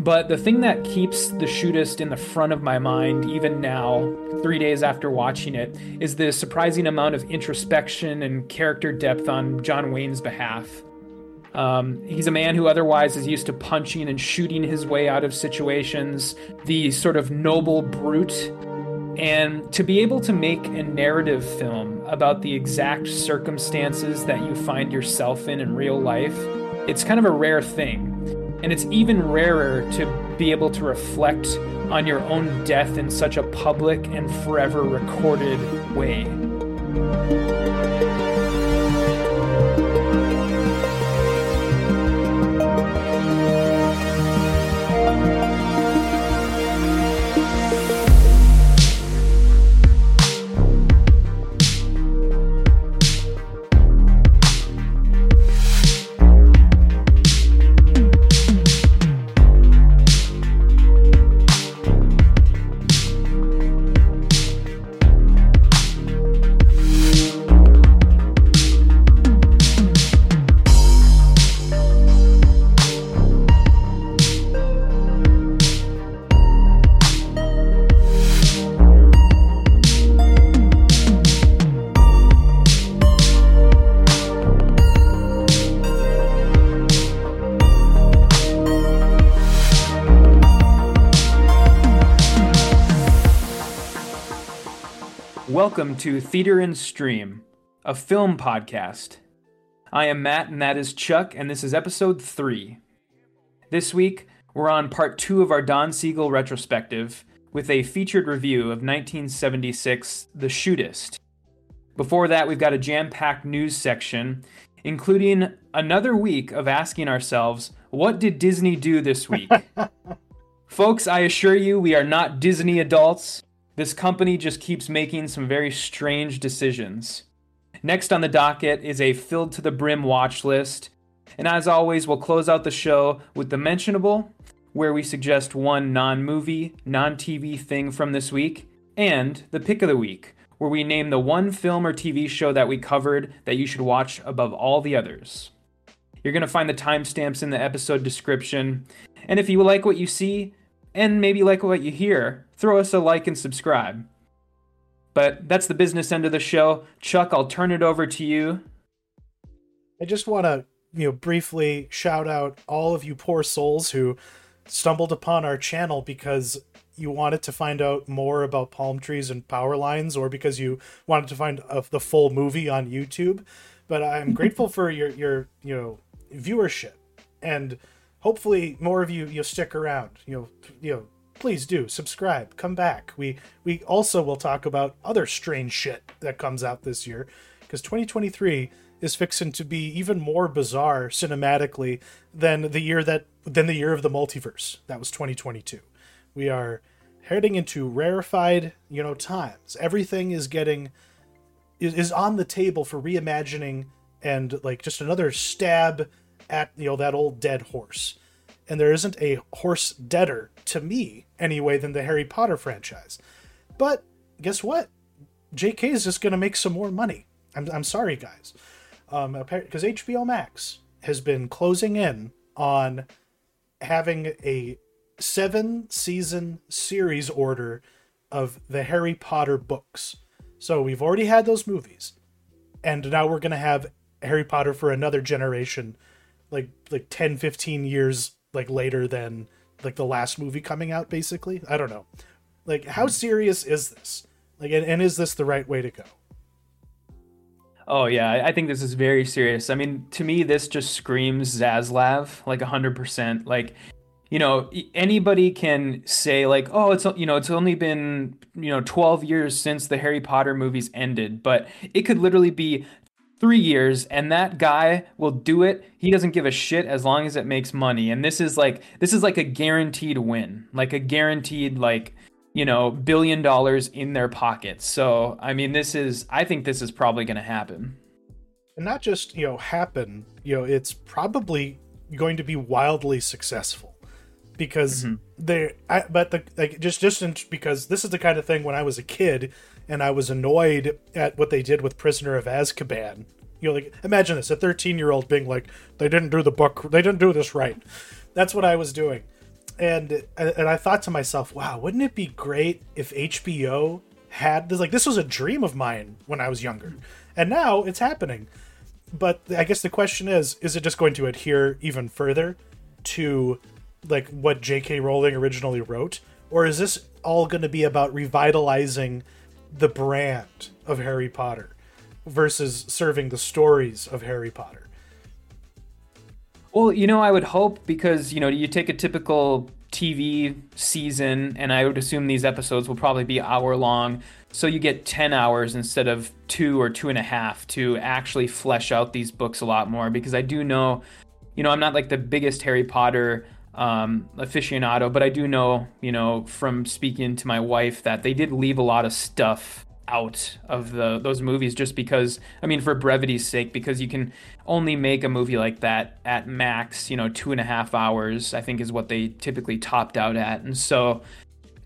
But the thing that keeps The Shootist in the front of my mind, even now, three days after watching it, is the surprising amount of introspection and character depth on John Wayne's behalf. Um, he's a man who otherwise is used to punching and shooting his way out of situations, the sort of noble brute. And to be able to make a narrative film about the exact circumstances that you find yourself in in real life, it's kind of a rare thing. And it's even rarer to be able to reflect on your own death in such a public and forever recorded way. Welcome to Theater and Stream, a film podcast. I am Matt, and that is Chuck, and this is episode three. This week, we're on part two of our Don Siegel retrospective with a featured review of 1976 The Shootist. Before that, we've got a jam packed news section, including another week of asking ourselves, what did Disney do this week? Folks, I assure you, we are not Disney adults. This company just keeps making some very strange decisions. Next on the docket is a filled to the brim watch list. And as always, we'll close out the show with the mentionable, where we suggest one non movie, non TV thing from this week, and the pick of the week, where we name the one film or TV show that we covered that you should watch above all the others. You're going to find the timestamps in the episode description. And if you like what you see, and maybe like what you hear, throw us a like and subscribe. But that's the business end of the show. Chuck, I'll turn it over to you. I just want to, you know, briefly shout out all of you poor souls who stumbled upon our channel because you wanted to find out more about palm trees and power lines or because you wanted to find uh, the full movie on YouTube. But I'm grateful for your your, you know, viewership and hopefully more of you you'll stick around. You know, you know, please do subscribe come back. We we also will talk about other strange shit that comes out this year because 2023 is fixing to be even more bizarre cinematically than the year that than the year of the multiverse. That was 2022 we are heading into rarefied you know times. Everything is getting is, is on the table for reimagining and like just another stab at you know that old dead horse and there isn't a horse deader to me anyway than the Harry Potter franchise. But guess what? JK is just going to make some more money. I'm, I'm sorry, guys. Um, because HBO Max has been closing in on having a seven season series order of the Harry Potter books. So we've already had those movies, and now we're going to have Harry Potter for another generation, like like 10, 15 years like later than like the last movie coming out basically? I don't know. Like how hmm. serious is this? Like and, and is this the right way to go? Oh yeah i think this is very serious. I mean to me this just screams zaslav like 100% like you know anybody can say like oh it's you know it's only been you know 12 years since the harry potter movies ended but it could literally be three years and that guy will do it. He doesn't give a shit as long as it makes money. And this is like this is like a guaranteed win like a guaranteed like you know billion dollars in their pockets. So i mean this is i think this is probably going to happen. And not just you know happen you know it's probably going to be wildly successful because mm-hmm. they I, but the like just just in, because this is the kind of thing when i was a kid and I was annoyed at what they did with Prisoner of Azkaban. You know, like imagine this: a 13 year old being like, "They didn't do the book. They didn't do this right." That's what I was doing, and and I thought to myself, wow, wouldn't it be great if HBO had this? Like this was a dream of mine when I was younger, and now it's happening. But I guess the question is, is it just going to adhere even further to like what J.K. Rowling originally wrote, or is this all going to be about revitalizing the brand of Harry Potter versus serving the stories of Harry Potter? Well, you know, I would hope because, you know, you take a typical TV season, and I would assume these episodes will probably be hour long. So you get 10 hours instead of two or two and a half to actually flesh out these books a lot more because I do know, you know, I'm not like the biggest Harry Potter um, aficionado, but I do know, you know, from speaking to my wife that they did leave a lot of stuff out of the those movies just because I mean for brevity's sake because you can only make a movie like that at max you know two and a half hours I think is what they typically topped out at. And so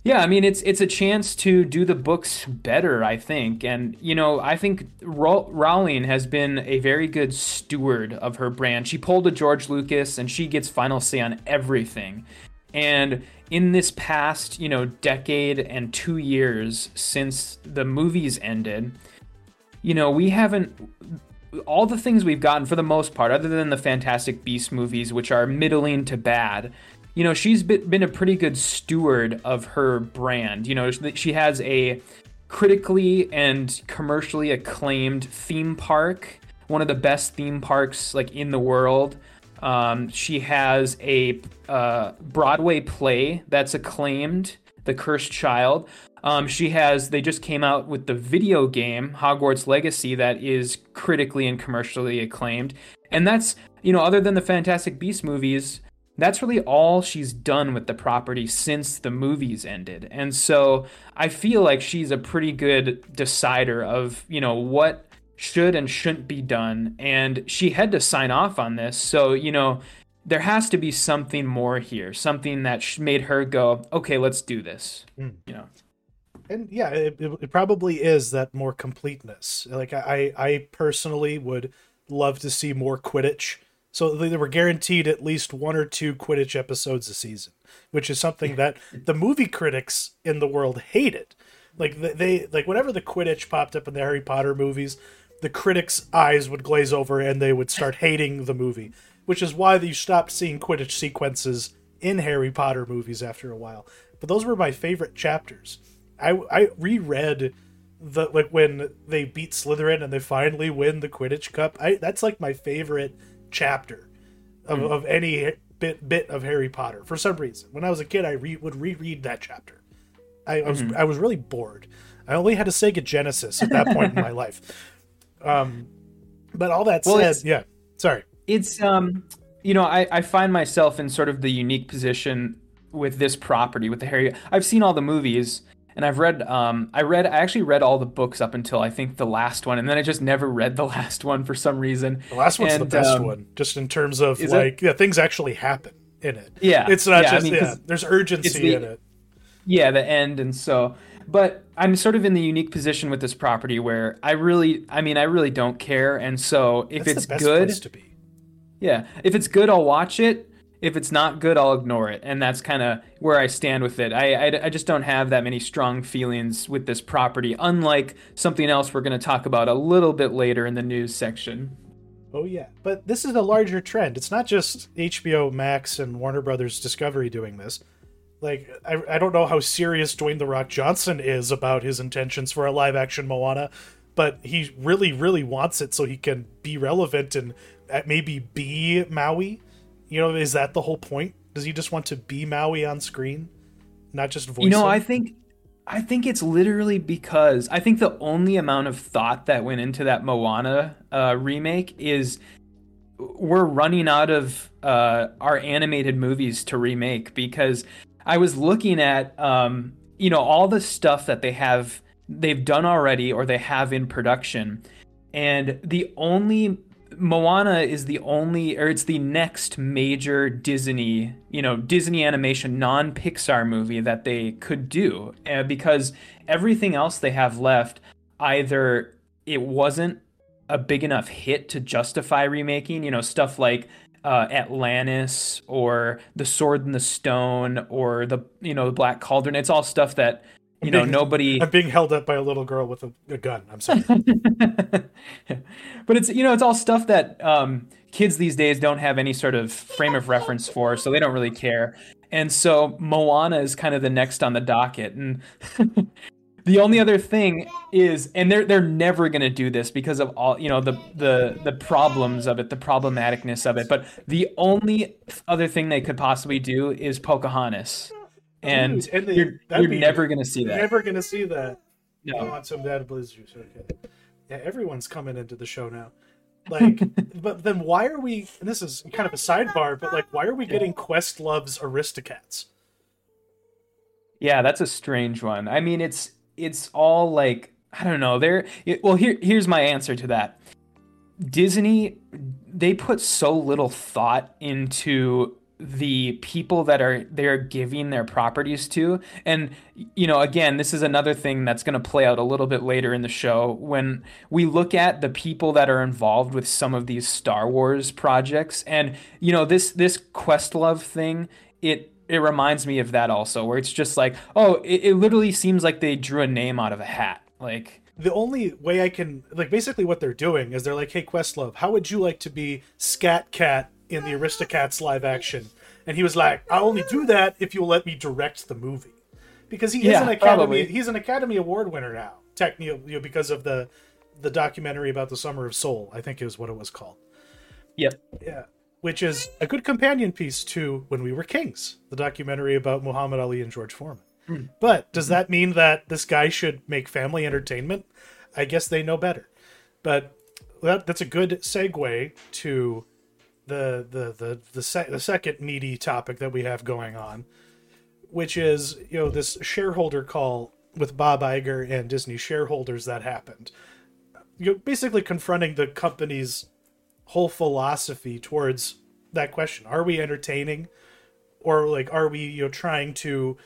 yeah I mean it's it's a chance to do the books better I think and you know I think Rowling has been a very good steward of her brand she pulled a George Lucas and she gets final say on everything and in this past, you know, decade and two years since the movies ended, you know, we haven't all the things we've gotten for the most part, other than the Fantastic Beast movies, which are middling to bad. You know, she's been a pretty good steward of her brand. You know, she has a critically and commercially acclaimed theme park, one of the best theme parks like in the world. Um, she has a uh, Broadway play that's acclaimed, The Cursed Child. Um, she has, they just came out with the video game, Hogwarts Legacy, that is critically and commercially acclaimed. And that's, you know, other than the Fantastic Beast movies, that's really all she's done with the property since the movies ended. And so I feel like she's a pretty good decider of, you know, what should and shouldn't be done. And she had to sign off on this. So, you know, there has to be something more here, something that made her go, okay, let's do this. Mm. You know. And yeah, it, it probably is that more completeness. Like I, I personally would love to see more Quidditch. So they were guaranteed at least one or two Quidditch episodes a season, which is something that the movie critics in the world hated. Like they, like whenever the Quidditch popped up in the Harry Potter movies, the critics' eyes would glaze over and they would start hating the movie, which is why you stopped seeing Quidditch sequences in Harry Potter movies after a while. But those were my favorite chapters. I, I reread the like when they beat Slytherin and they finally win the Quidditch Cup. I that's like my favorite chapter of, mm. of any bit bit of Harry Potter for some reason. When I was a kid, I re- would reread that chapter. I, I was mm-hmm. I was really bored. I only had a Sega Genesis at that point in my life. Um, but all that well, said, yeah. Sorry. It's um, you know, I I find myself in sort of the unique position with this property with the Harry. I've seen all the movies and I've read um I read I actually read all the books up until I think the last one and then I just never read the last one for some reason. The last one's and, the best um, one just in terms of like it? yeah things actually happen in it. Yeah. It's not yeah, just I mean, yeah, there's urgency the, in it. Yeah, the end and so but I'm sort of in the unique position with this property where I really, I mean, I really don't care. And so if That's it's good, yeah, if it's good, I'll watch it. If it's not good, I'll ignore it. And that's kind of where I stand with it. I, I, I, just don't have that many strong feelings with this property, unlike something else we're going to talk about a little bit later in the news section. Oh, yeah. But this is a larger trend. It's not just HBO Max and Warner Brothers Discovery doing this like I, I don't know how serious Dwayne the Rock Johnson is about his intentions for a live action Moana, but he really really wants it so he can be relevant and uh, maybe be Maui. You know, is that the whole point? Does he just want to be Maui on screen, not just voice? You know, him? I think I think it's literally because I think the only amount of thought that went into that Moana uh, remake is we're running out of uh, our animated movies to remake because I was looking at um, you know all the stuff that they have they've done already or they have in production, and the only Moana is the only or it's the next major Disney you know Disney animation non Pixar movie that they could do uh, because everything else they have left either it wasn't a big enough hit to justify remaking you know stuff like uh, Atlantis or the Sword and the Stone or the you know the Black Cauldron. It's all stuff that you know being- nobody. I'm being held up by a little girl with a, a gun. I'm sorry. but it's you know it's all stuff that um, kids these days don't have any sort of frame of reference for, so they don't really care. And so Moana is kind of the next on the docket, and the only other thing is, and they're they're never gonna do this because of all you know the the the problems of it, the problematicness of it. But the only other thing they could possibly do is Pocahontas, and, and they- you're, you're be- never gonna see that. You're never gonna see that. I want some bad juice. Okay. Yeah, everyone's coming into the show now. Like, but then why are we? And this is kind of a sidebar, but like, why are we getting Questlove's Aristocats? Yeah, that's a strange one. I mean, it's it's all like I don't know. There. Well, here here's my answer to that. Disney, they put so little thought into the people that are they're giving their properties to. And you know again this is another thing that's going to play out a little bit later in the show. When we look at the people that are involved with some of these Star Wars projects and you know this this Questlove thing it it reminds me of that also where it's just like oh it, it literally seems like they drew a name out of a hat. Like The only way I can like basically what they're doing is they're like, "Hey Questlove, how would you like to be Scat Cat in the Aristocats live action?" And he was like, "I only do that if you'll let me direct the movie." Because he is an Academy probably. he's an Academy Award winner now. Technically, you know, because of the the documentary about the Summer of Soul, I think is what it was called. yep Yeah. Which is a good companion piece to When We Were Kings, the documentary about Muhammad Ali and George Foreman. Hmm. But does hmm. that mean that this guy should make family entertainment? I guess they know better. But that, that's a good segue to the the the the, se- the second meaty topic that we have going on, which is you know this shareholder call with Bob Iger and Disney shareholders that happened. You're basically confronting the company's whole philosophy towards that question: Are we entertaining, or like are we you know trying to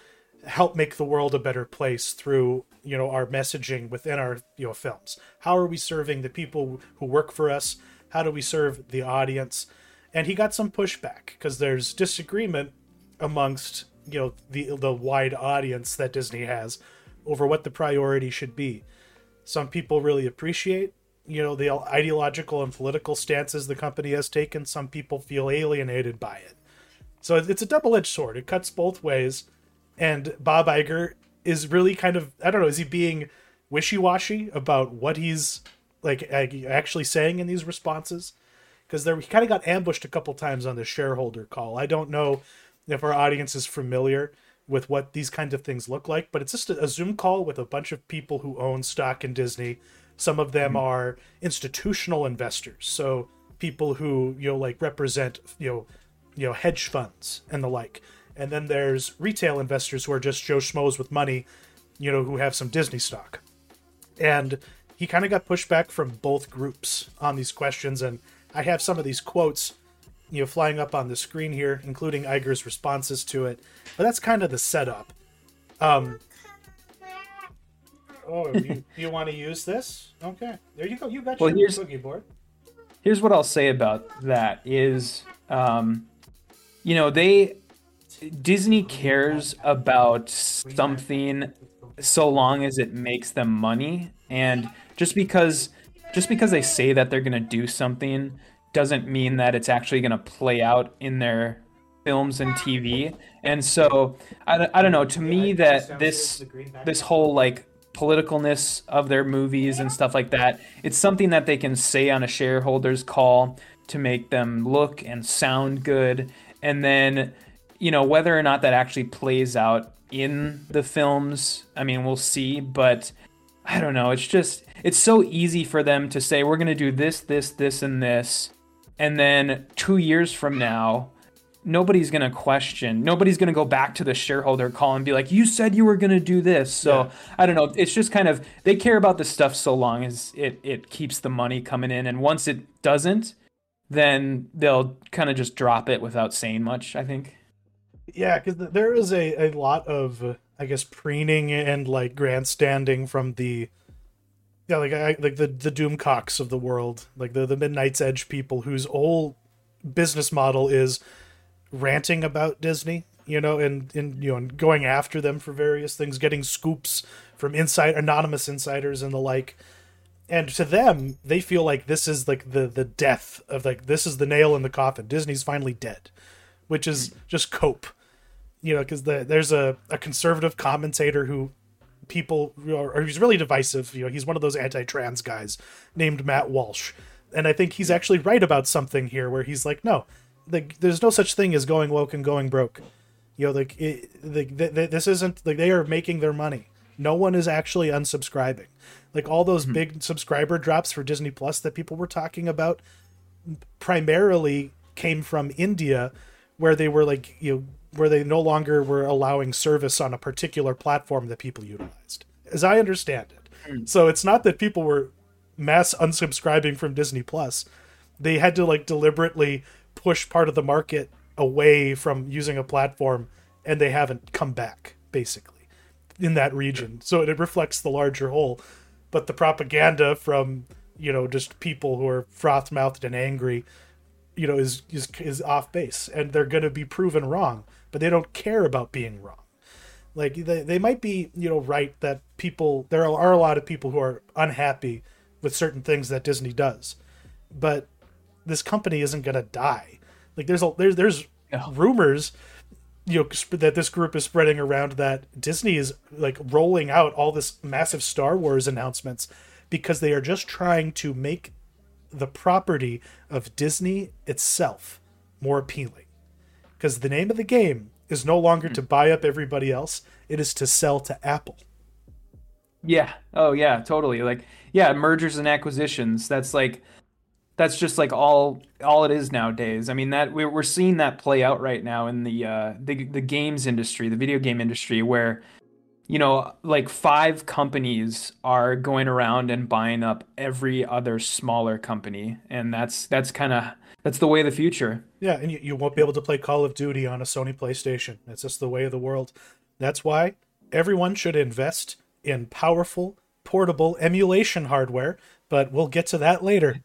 help make the world a better place through you know our messaging within our you know films? How are we serving the people who work for us? How do we serve the audience and he got some pushback because there's disagreement amongst you know the the wide audience that disney has over what the priority should be. Some people really appreciate you know the ideological and political stances the company has taken. Some people feel alienated by it. So it's a double-edged sword. It cuts both ways. And Bob Iger is really kind of I don't know is he being wishy-washy about what he's like actually saying in these responses because there he kind of got ambushed a couple times on the shareholder call. I don't know if our audience is familiar with what these kinds of things look like, but it's just a, a Zoom call with a bunch of people who own stock in Disney. Some of them mm-hmm. are institutional investors, so people who you know like represent you know you know hedge funds and the like and then there's retail investors who are just Joe Schmoes with money, you know, who have some Disney stock. And he kind of got pushback from both groups on these questions, and I have some of these quotes, you know, flying up on the screen here, including Iger's responses to it. But that's kind of the setup. Um. Oh, you, you want to use this? Okay, there you go. You got Well, your cookie board. here's what I'll say about that is um you know they Disney cares about something so long as it makes them money and just because just because they say that they're going to do something doesn't mean that it's actually going to play out in their films and TV and so I, don't- I don't know to me that this this whole like politicalness of their movies and stuff like that it's something that they can say on a shareholders call to make them look and sound good. And then you know whether or not that actually plays out in the films i mean we'll see. But i don't know. It's just it's so easy for them to say we're going to do this this this and this and then 2 years from now nobody's going to question. Nobody's going to go back to the shareholder call and be like you said you were going to do this. So Yeah. i don't know. It's just kind of they care about the stuff so long as it it keeps the money coming in and once it doesn't then they'll kind of just drop it without saying much i think. Yeah, because there is a, a lot of, I guess, preening and like grandstanding from the, yeah, like I, like the the Doomcocks of the world, like the the Midnight's Edge people whose whole business model is ranting about Disney, you know, and, and you know, and going after them for various things, getting scoops from inside anonymous insiders and the like. And to them, they feel like this is like the the death of like this is the nail in the coffin. Disney's finally dead, which is hmm. just cope, you know, because the, there's a, a conservative commentator who people or he's really divisive. You know, he's one of those anti-trans guys named Matt Walsh, and I think he's actually right about something here, where he's like, no, like there's no such thing as going woke and going broke. You know, like it, like th- th- this isn't like they are making their money. No one is actually unsubscribing. Like all those mm-hmm. big subscriber drops for Disney Plus that people were talking about, primarily came from India, where they were like you know where they no longer were allowing service on a particular platform that people utilized, as I understand it. Mm. So it's not that people were mass unsubscribing from Disney Plus; they had to like deliberately push part of the market away from using a platform, and they haven't come back basically in that region. So it reflects the larger whole. But the propaganda from you know just people who are froth mouthed and angry you know is is is off base and they're going to be proven wrong but they don't care about being wrong. Like they, they might be you know right that people there are a lot of people who are unhappy with certain things that disney does but this company isn't going to die. Like there's a there's there's rumors you know that this group is spreading around that disney is like rolling out all this massive star wars announcements because they are just trying to make the property of Disney itself more appealing. Because the name of the game is no longer to buy up everybody else, it is to sell to Apple. Yeah. Oh, yeah, totally. Like, yeah, mergers and acquisitions. That's like, that's just like all all it is nowadays. I mean that we're we're seeing that play out right now in the uh, the the games industry, the video game industry, where you know, like five companies are going around and buying up every other smaller company, and that's that's kind of that's the way of the future. Yeah, and you, you won't be able to play Call of Duty on a Sony PlayStation. That's just the way of the world. That's why everyone should invest in powerful, portable emulation hardware. But we'll get to that later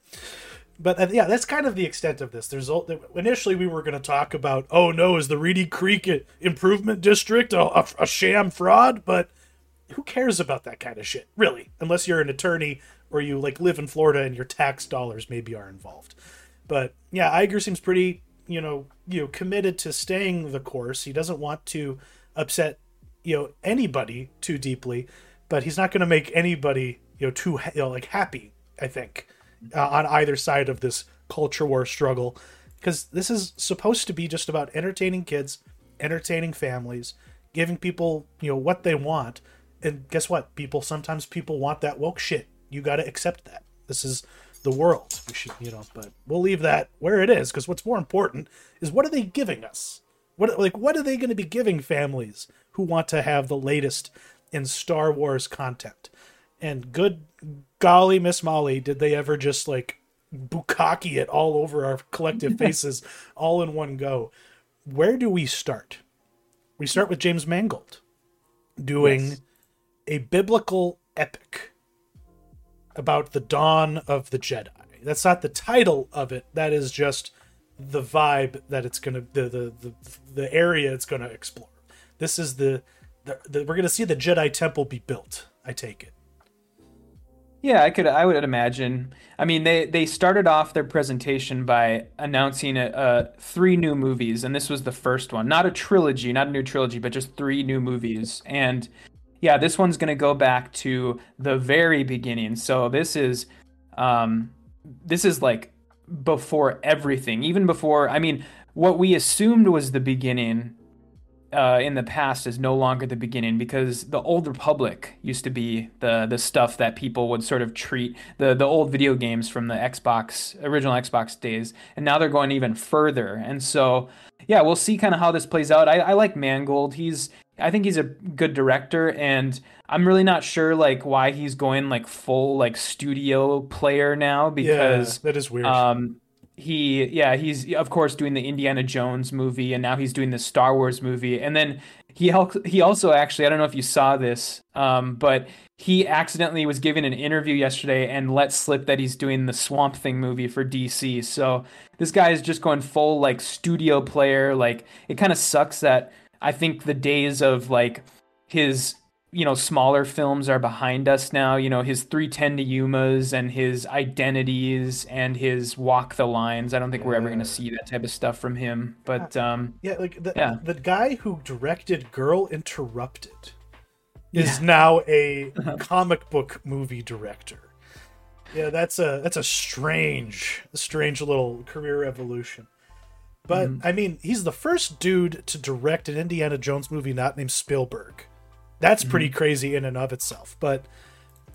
but uh, yeah, that's kind of the extent of this. There's initially we were going to talk about, oh no, is the Reedy Creek Improvement District a, a, a, sham fraud? But who cares about that kind of shit, really? Unless you're an attorney or you like live in Florida and your tax dollars maybe are involved. But yeah, Iger seems pretty, you know, you know, committed to staying the course. He doesn't want to upset, you know, anybody too deeply, but he's not going to make anybody, you know, too you know, like happy. I think uh, on either side of this culture war struggle because this is supposed to be just about entertaining kids, entertaining families, giving people, you know, what they want. And guess what? People sometimes people want that woke shit. You got to accept that. This is the world. We should, you know, but we'll leave that where it is because what's more important is what are they giving us? What like what are they going to be giving families who want to have the latest in Star Wars content? And good golly, Miss Molly, did they ever just like bukkake it all over our collective faces all in one go? Where do we start? We start with James Mangold doing yes. a biblical epic about the dawn of the Jedi. That's not the title of it. That is just the vibe that it's gonna the the the, the area it's gonna explore. This is the, the, the we're gonna see the Jedi Temple be built. I take it. Yeah, I could. I would imagine. I mean, they they started off their presentation by announcing a, a, three new movies, and this was the first one. Not a trilogy, not a new trilogy, but just three new movies. And yeah, this one's gonna go back to the very beginning. So this is, um, this is like before everything, even before. I mean, what we assumed was the beginning uh, in the past is no longer the beginning because the old republic used to be the the stuff that people would sort of treat the the old video games from the xbox original xbox days and now they're going even further and so yeah we'll see kind of how this plays out I, I like mangold he's i think he's a good director and i'm really not sure like why he's going like full like studio player now because yeah, that is weird. um he yeah he's of course doing the Indiana Jones movie and now he's doing the Star Wars movie and then he he also actually I don't know if you saw this um, but he accidentally was given an interview yesterday and let slip that he's doing the Swamp Thing movie for DC so this guy is just going full like studio player like it kind of sucks that I think the days of like his you know smaller films are behind us now you know his 310 to yumas and his identities and his walk the lines i don't think yeah. we're ever going to see that type of stuff from him but um yeah like the, yeah. the guy who directed girl interrupted is yeah. now a comic book movie director yeah that's a that's a strange strange little career evolution but mm-hmm. i mean he's the first dude to direct an indiana jones movie not named spielberg that's pretty mm-hmm. crazy in and of itself. But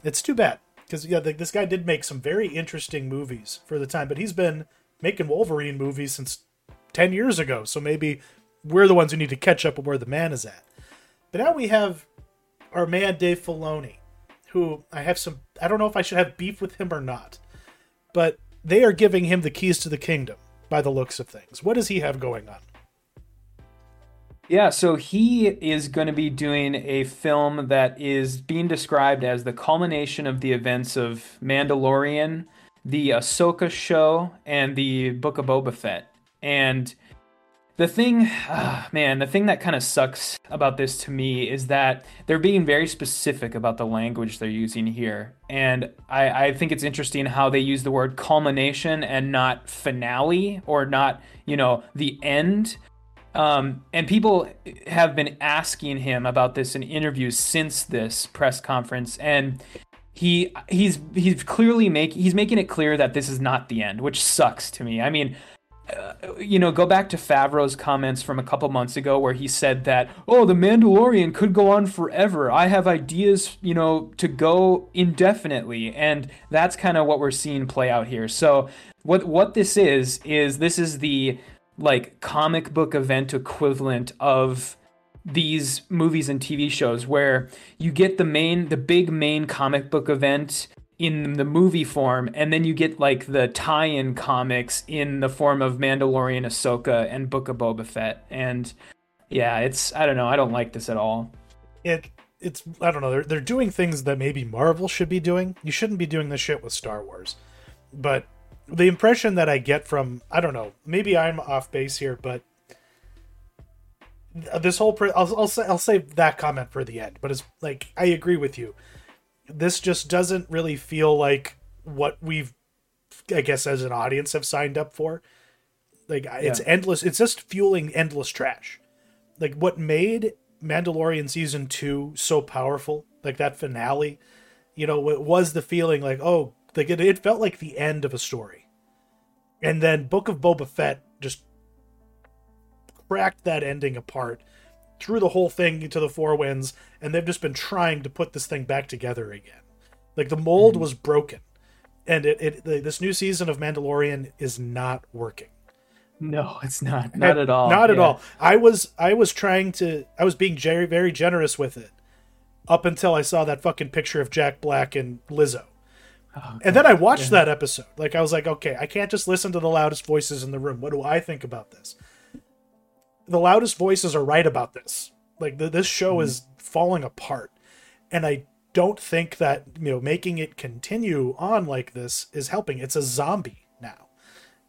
it's too bad because yeah, the, this guy did make some very interesting movies for the time, but he's been making Wolverine movies since ten years ago. So maybe we're the ones who need to catch up with where the man is at. But now we have our man Dave Filoni, who I have some. I don't know if I should have beef with him or not, but they are giving him the keys to the kingdom by the looks of things. What does he have going on? Yeah, so he is going to be doing a film that is being described as the culmination of the events of Mandalorian, the Ahsoka show, and the Book of Boba Fett. And the thing, uh, man, the thing that kind of sucks about this to me is that they're being very specific about the language they're using here. And I, I think it's interesting how they use the word culmination and not finale or not, you know, the end um, and people have been asking him about this in interviews since this press conference, and he he's he's clearly making he's making it clear that this is not the end, which sucks to me. I mean, you know, go back to Favreau's comments from a couple months ago where he said that, oh, the Mandalorian could go on forever. I have ideas, you know, to go indefinitely. And that's kind of what we're seeing play out here. So, what, what this is, is this is the like comic book event equivalent of these movies and TV shows where you get the main the big main comic book event in the movie form and then you get like the tie-in comics in the form of Mandalorian Ahsoka and Book of Boba Fett and yeah it's I don't know I don't like this at all it it's I don't know they're they're doing things that maybe Marvel should be doing you shouldn't be doing this shit with Star Wars but the impression that I get from I don't know, maybe I'm off base here, but this whole pre- I'll, I'll say I'll save that comment for the end. But it's like I agree with you. This just doesn't really feel like what we've, I guess, as an audience have signed up for. Like yeah. it's endless. It's just fueling endless trash. Like what made Mandalorian season two so powerful, like that finale, you know, it was the feeling like, oh, like it, it felt like the end of a story. And then Book of Boba Fett just cracked that ending apart, threw the whole thing to the four winds, and they've just been trying to put this thing back together again. Like the mold mm-hmm. was broken, and it, it this new season of Mandalorian is not working. No, it's not. Not at all. Not yeah. at all. I was I was trying to I was being very very generous with it up until I saw that fucking picture of Jack Black and Lizzo. Oh, and then I watched yeah. that episode. Like I was like, okay, I can't just listen to the loudest voices in the room. What do I think about this? The loudest voices are right about this. Like the, this show mm-hmm. is falling apart, and I don't think that you know making it continue on like this is helping. It's a zombie now,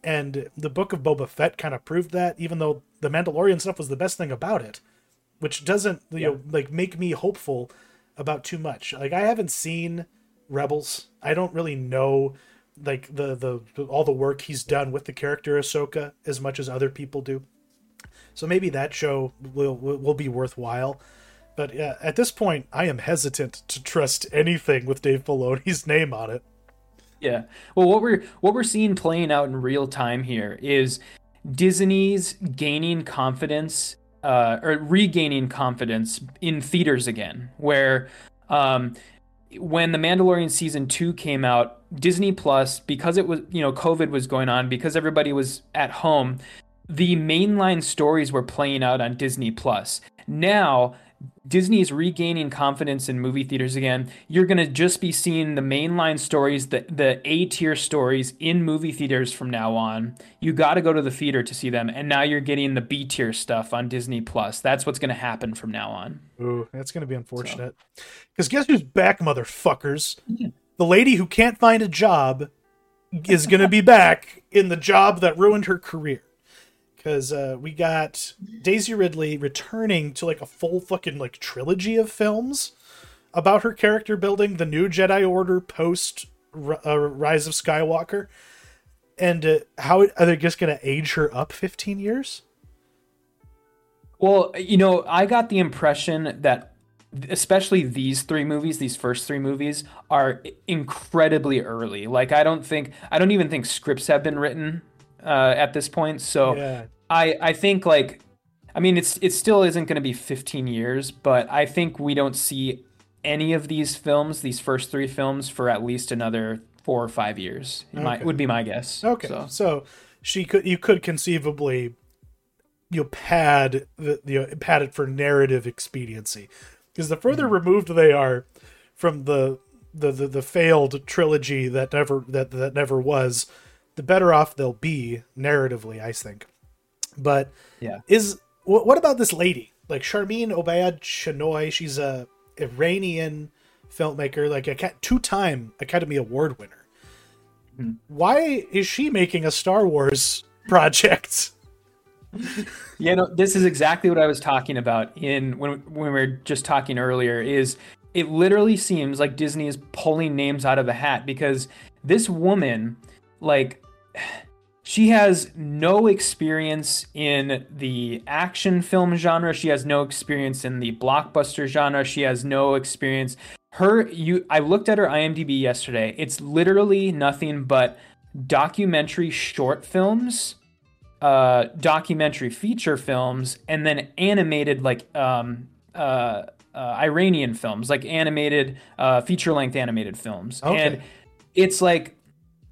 and the Book of Boba Fett kind of proved that. Even though the Mandalorian stuff was the best thing about it, which doesn't you yeah. know like make me hopeful about too much. Like I haven't seen Rebels. I don't really know like the the all the work he's done with the character Ahsoka as much as other people do. So maybe that show will will be worthwhile. But uh, at this point, I am hesitant to trust anything with Dave Filoni's name on it. Yeah. Well, what we're what we're seeing playing out in real time here is Disney's gaining confidence uh, or regaining confidence in theaters again, where um, when the Mandalorian season two came out, Disney Plus, because it was, you know, COVID was going on, because everybody was at home, the mainline stories were playing out on Disney Plus. Now, Disney is regaining confidence in movie theaters again. You're going to just be seeing the mainline stories, the the A tier stories in movie theaters from now on. You got to go to the theater to see them, and now you're getting the B tier stuff on Disney Plus. That's what's going to happen from now on. Ooh, that's going to be unfortunate. Because so. guess who's back, motherfuckers? Yeah. The lady who can't find a job is going to be back in the job that ruined her career because uh, we got Daisy Ridley returning to like a full fucking like trilogy of films about her character building, the new Jedi Order post uh, Rise of Skywalker, and uh, how are they just going to age her up fifteen years? Well, you know, I got the impression that especially these three movies, these first three movies are incredibly early. Like I don't think I don't even think scripts have been written uh, at this point. So yeah. I I think like I mean it's it still isn't going to be 15 years, but I think we don't see any of these films, these first three films, for at least another four or five years. Okay. My, would be my guess. Okay, so. so she could you could conceivably you know, pad the you know, pad it for narrative expediency because the further mm-hmm. removed they are from the, the the the failed trilogy that never that that never was the better off they'll be narratively, I think. But yeah, is what, what about this lady like Sharmeen Obaid Chinoy? She's a Iranian filmmaker, like a two-time Academy Award winner. Mm-hmm. Why is she making a Star Wars project? you know, this is exactly what I was talking about in when when we were just talking earlier. Is it literally seems like Disney is pulling names out of a hat because this woman, like she has no experience in the action film genre. She has no experience in the blockbuster genre. She has no experience. Her you I looked at her IMDb yesterday. It's literally nothing but documentary short films, uh documentary feature films and then animated like um uh, uh Iranian films, like animated uh feature length animated films. Okay. And it's like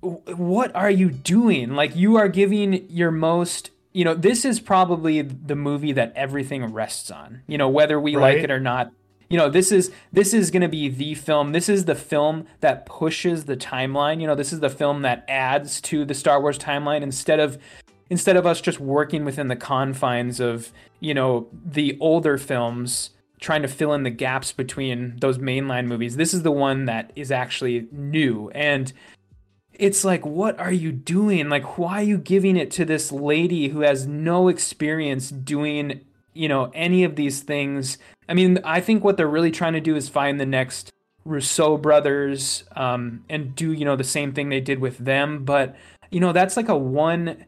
what are you doing? Like you are giving your most you know, this is probably the movie that everything rests on. You know, whether we right. like it or not. You know, this is this is going to be the film. This is the film that pushes the timeline. You know, this is the film that adds to the Star Wars timeline instead of instead of us just working within the confines of, you know, the older films trying to fill in the gaps between those mainline movies. This is the one that is actually new and it's like what are you doing? Like why are you giving it to this lady who has no experience doing you know any of these things? I mean i think what they're really trying to do is find the next Russo brothers um, and do you know the same thing they did with them. But you know that's like a one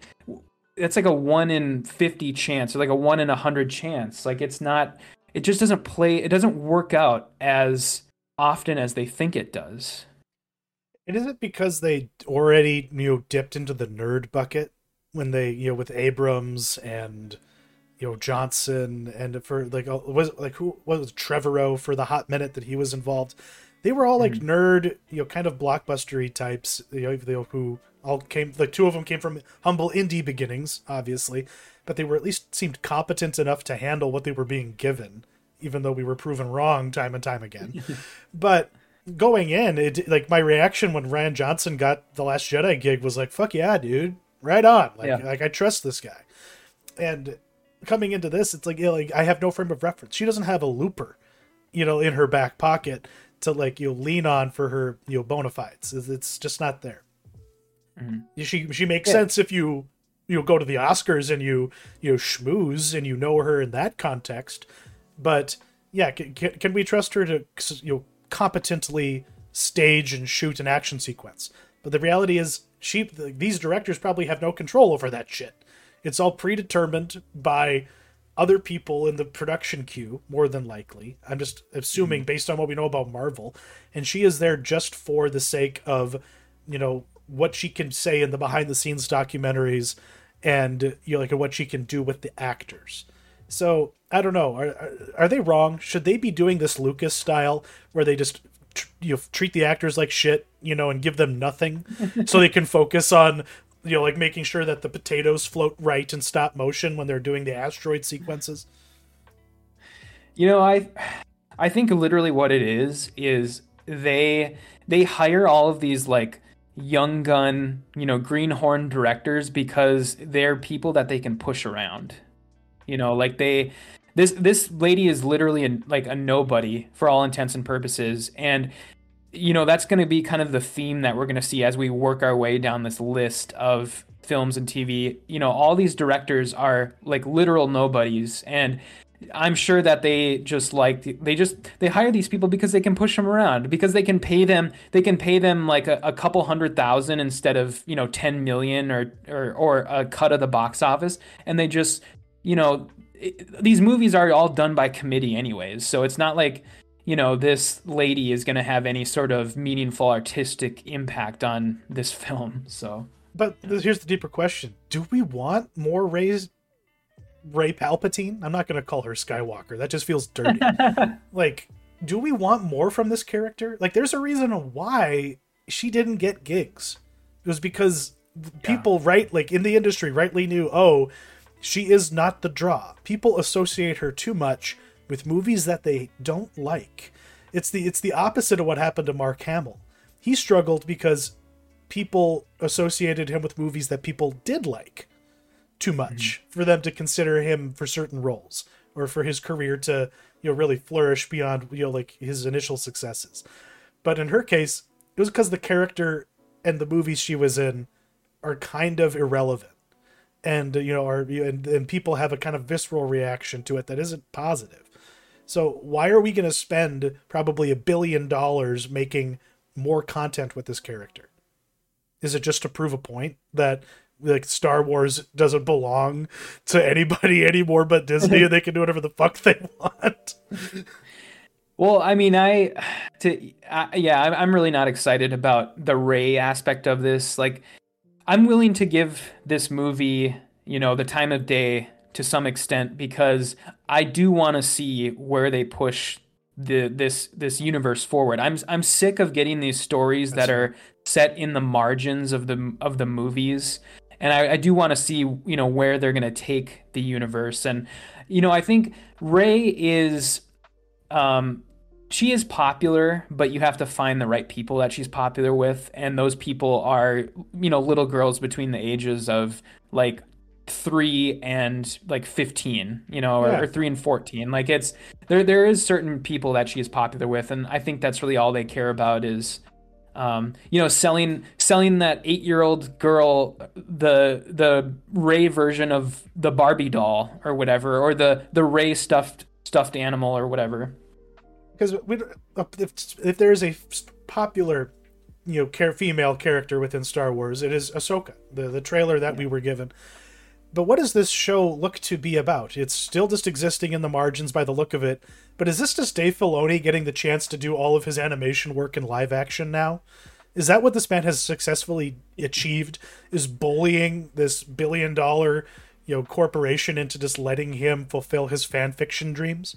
that's like a one in 50 chance or like a one in a hundred chance. Like it's not it just doesn't play it doesn't work out as often as they think it does and is it because they already you know dipped into the nerd bucket when they you know with Abrams and you know Johnson and for like uh, was like who was Trevorrow for the hot minute that he was involved. They were all like mm-hmm. nerd, you know, kind of blockbustery types. You know, they, who all came like two of them came from humble indie beginnings, obviously, but they were at least seemed competent enough to handle what they were being given, even though we were proven wrong time and time again. but going in, it like my reaction when Rian Johnson got the Last Jedi gig was like, "Fuck yeah, dude, right on!" Like, yeah. like I trust this guy. And coming into this, it's like, you know, like I have no frame of reference. She doesn't have a looper, you know, in her back pocket to like you know, lean on for her you know bona fides. It's just not there. Mm-hmm. She she makes yeah. sense if you you go to the Oscars and you you know schmooze and you know her in that context, but yeah, can, can we trust her to you know competently stage and shoot an action sequence. But the reality is, she these directors probably have no control over that shit. It's all predetermined by other people in the production queue, more than likely. I'm just assuming mm-hmm. based on what we know about Marvel, and she is there just for the sake of, you know, what she can say in the behind the scenes documentaries, and you know, like what she can do with the actors. So I don't know. Are, are they wrong? Should they be doing this Lucas style where they just you know, treat the actors like shit, you know, and give them nothing so they can focus on you know like making sure that the potatoes float right in stop motion when they're doing the asteroid sequences? You know, I I think literally what it is is they they hire all of these like young gun, you know, greenhorn directors because they're people that they can push around. You know, like they this this lady is literally a, like a nobody for all intents and purposes. And you know that's going to be kind of the theme that we're going to see as we work our way down this list of films and TV. You know, all these directors are like literal nobodies. And I'm sure that they just like they just they hire these people because they can push them around because they can pay them they can pay them like a, a couple hundred thousand instead of you know 10 million or, or or a cut of the box office. And they just you know it, these movies are all done by committee anyways so it's not like you know this lady is going to have any sort of meaningful artistic impact on this film so but here's the deeper question do we want more raised Rey Palpatine. I'm not going to call her Skywalker. That just feels dirty. like, do we want more from this character? Like, there's a reason why she didn't get gigs. It was because people, right, like in the industry, rightly knew, oh, she is not the draw. People associate her too much with movies that they don't like. It's the it's the opposite of what happened to Mark Hamill. He struggled because people associated him with movies that people did like too much mm-hmm. for them to consider him for certain roles or for his career to you know really flourish beyond you know like his initial successes but in her case it was because the character and the movies she was in are kind of irrelevant and you know are and, and people have a kind of visceral reaction to it that isn't positive so why are we going to spend probably a billion dollars making more content with this character is it just to prove a point that like Star Wars doesn't belong to anybody anymore but Disney and they can do whatever the fuck they want. Well, I mean, I to I, yeah, I'm really not excited about the Rey aspect of this. Like I'm willing to give this movie, you know, the time of day to some extent because I do want to see where they push the this this universe forward. I'm I'm sick of getting these stories That's that are set in the margins of the of the movies and I, I do want to see you know where they're going to take the universe and you know I think Rey is um she is popular but you have to find the right people that she's popular with and those people are you know little girls between the ages of like 3 and like 15 you know or, yeah. or 3 and 14 like it's there there is certain people that she is popular with and I think that's really all they care about is um, you know, selling selling that eight year old girl the the Rey version of the Barbie doll or whatever, or the the Rey stuffed stuffed animal or whatever. Because if if there is a popular you know care female character within Star Wars, it is Ahsoka. The the trailer that yeah. we were given but what does this show look to be about? It's still just existing in the margins by the look of it. But is this just Dave Filoni getting the chance to do all of his animation work in live action now? Is that what this man has successfully achieved? Is bullying this billion dollar, you know, corporation into just letting him fulfill his fan fiction dreams?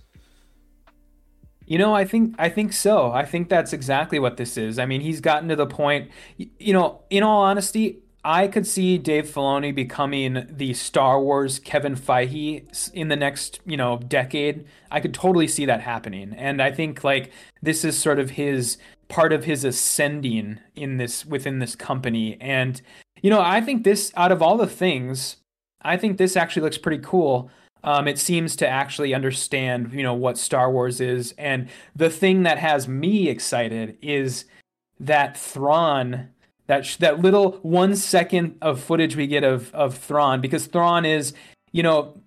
You know, I think I think so. I think that's exactly what this is. I mean, he's gotten to the point. You know, in all honesty, I could see Dave Filoni becoming the Star Wars Kevin Feige in the next, you know, decade. I could totally see that happening. And I think like this is sort of his part of his ascending in this within this company. And you know, I think this out of all the things, I think this actually looks pretty cool. Um, it seems to actually understand, you know, what Star Wars is. And the thing that has me excited is that Thrawn that sh- that little one second of footage we get of of Thrawn because Thrawn is you know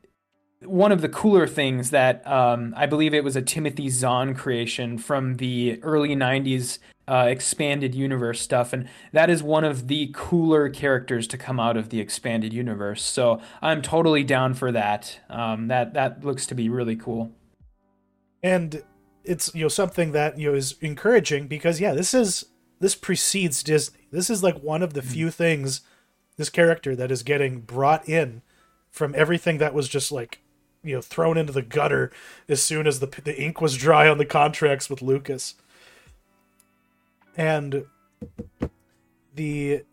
one of the cooler things that um, I believe it was a Timothy Zahn creation from the early '90s uh, expanded universe stuff, and that is one of the cooler characters to come out of the expanded universe. So I'm totally down for that. Um, that that looks to be really cool. And it's you know something that you know is encouraging because yeah, this is this precedes Disney. This is like one of the mm-hmm. few things this character that is getting brought in from everything that was just like you know thrown into the gutter as soon as the the ink was dry on the contracts with Lucas. And the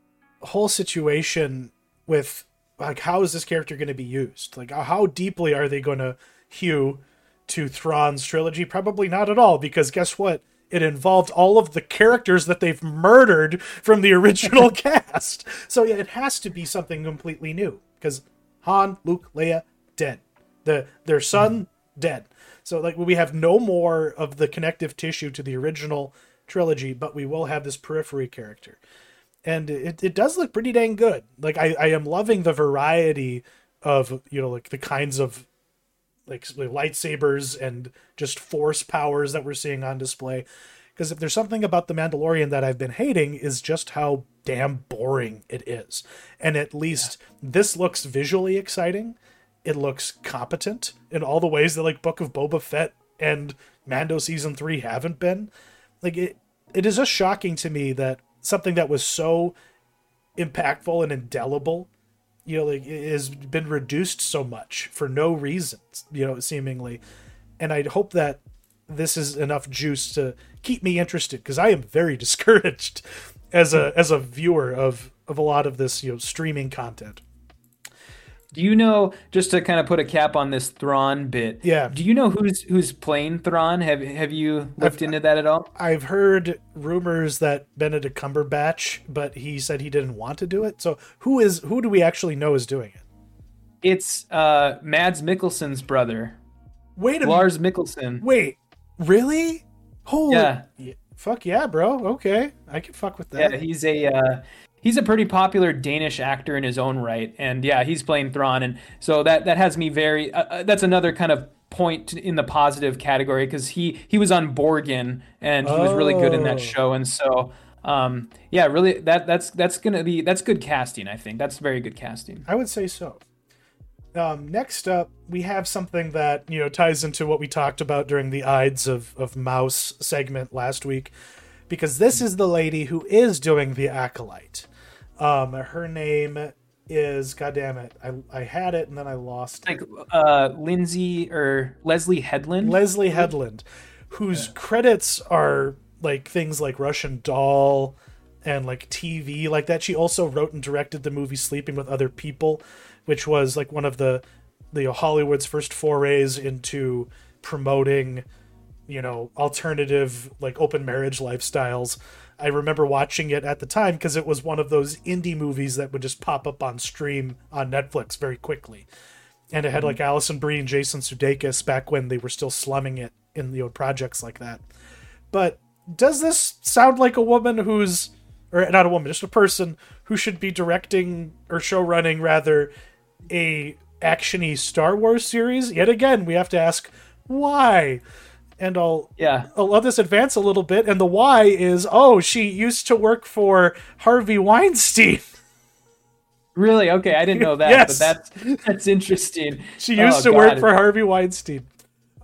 whole situation with like how is this character going to be used? Like how deeply are they going to hew to Thrawn's trilogy? Probably not at all, because guess what? It involved all of the characters that they've murdered from the original cast. So yeah, it has to be something completely new because Han, Luke, Leia, dead. The their son hmm. dead. So like we have no more of the connective tissue to the original trilogy, but we will have this periphery character. And it, it does look pretty dang good. Like I, I am loving the variety of, you know, like the kinds of like lightsabers and just force powers that we're seeing on display. Because if there's something about the Mandalorian that I've been hating is just how damn boring it is. And at least yeah. this looks visually exciting. It looks competent in all the ways that like Book of Boba Fett and Mando season 3 haven't been. Like it it is just shocking to me that something that was so impactful and indelible you know like has been reduced so much for no reasons you know seemingly. And i hope that this is enough juice to keep me interested because i am very discouraged as a as a viewer of of a lot of this you know streaming content do you know just to kind of put a cap on this Thrawn bit? Yeah. Do you know who's who's playing Thrawn? Have Have you looked I've, into that at all? I've heard rumors that Benedict Cumberbatch, but he said he didn't want to do it. So who is who do we actually know is doing it? It's uh Mads Mikkelsen's brother. Wait a minute. Lars Mikkelsen. Wait, really? Holy yeah. Fuck yeah, bro. Okay, I can fuck with that. Yeah, he's a uh, he's a pretty popular Danish actor in his own right, and yeah, he's playing Thrawn, and so that that has me very. Uh, uh that's another kind of point in the positive category because he he was on Borgen and he was really good in that oh. show, and so um, yeah, really that that's that's gonna be that's good casting. I think that's very good casting. I would say so. Um, next up, we have something that you know ties into what we talked about during the Ides of of Mouse segment last week, because this is the lady who is doing the acolyte. Um, her name is God damn it, I I had it and then I lost. Like uh, Lindsay or Leslie Headland. Leslie Headland, whose yeah. credits are like things like Russian Doll and like TV like that. She also wrote and directed the movie Sleeping with Other People, which was like one of the the Hollywood's first forays into promoting, you know, alternative like open marriage lifestyles. I remember watching it at the time because it was one of those indie movies that would just pop up on stream on Netflix very quickly. And it had like mm-hmm. Alison Brie and Jason Sudeikis back when they were still slumming it in the old projects like that. But does this sound like a woman who's or not a woman, just a person who should be directing or show running rather a actiony Star Wars series? Yet again, we have to ask why and I'll yeah I'll let this advance a little bit. And the why is oh she used to work for Harvey Weinstein. Really? Okay, I didn't know that. yes. but that's that's interesting. She used oh, to God. work for Harvey Weinstein.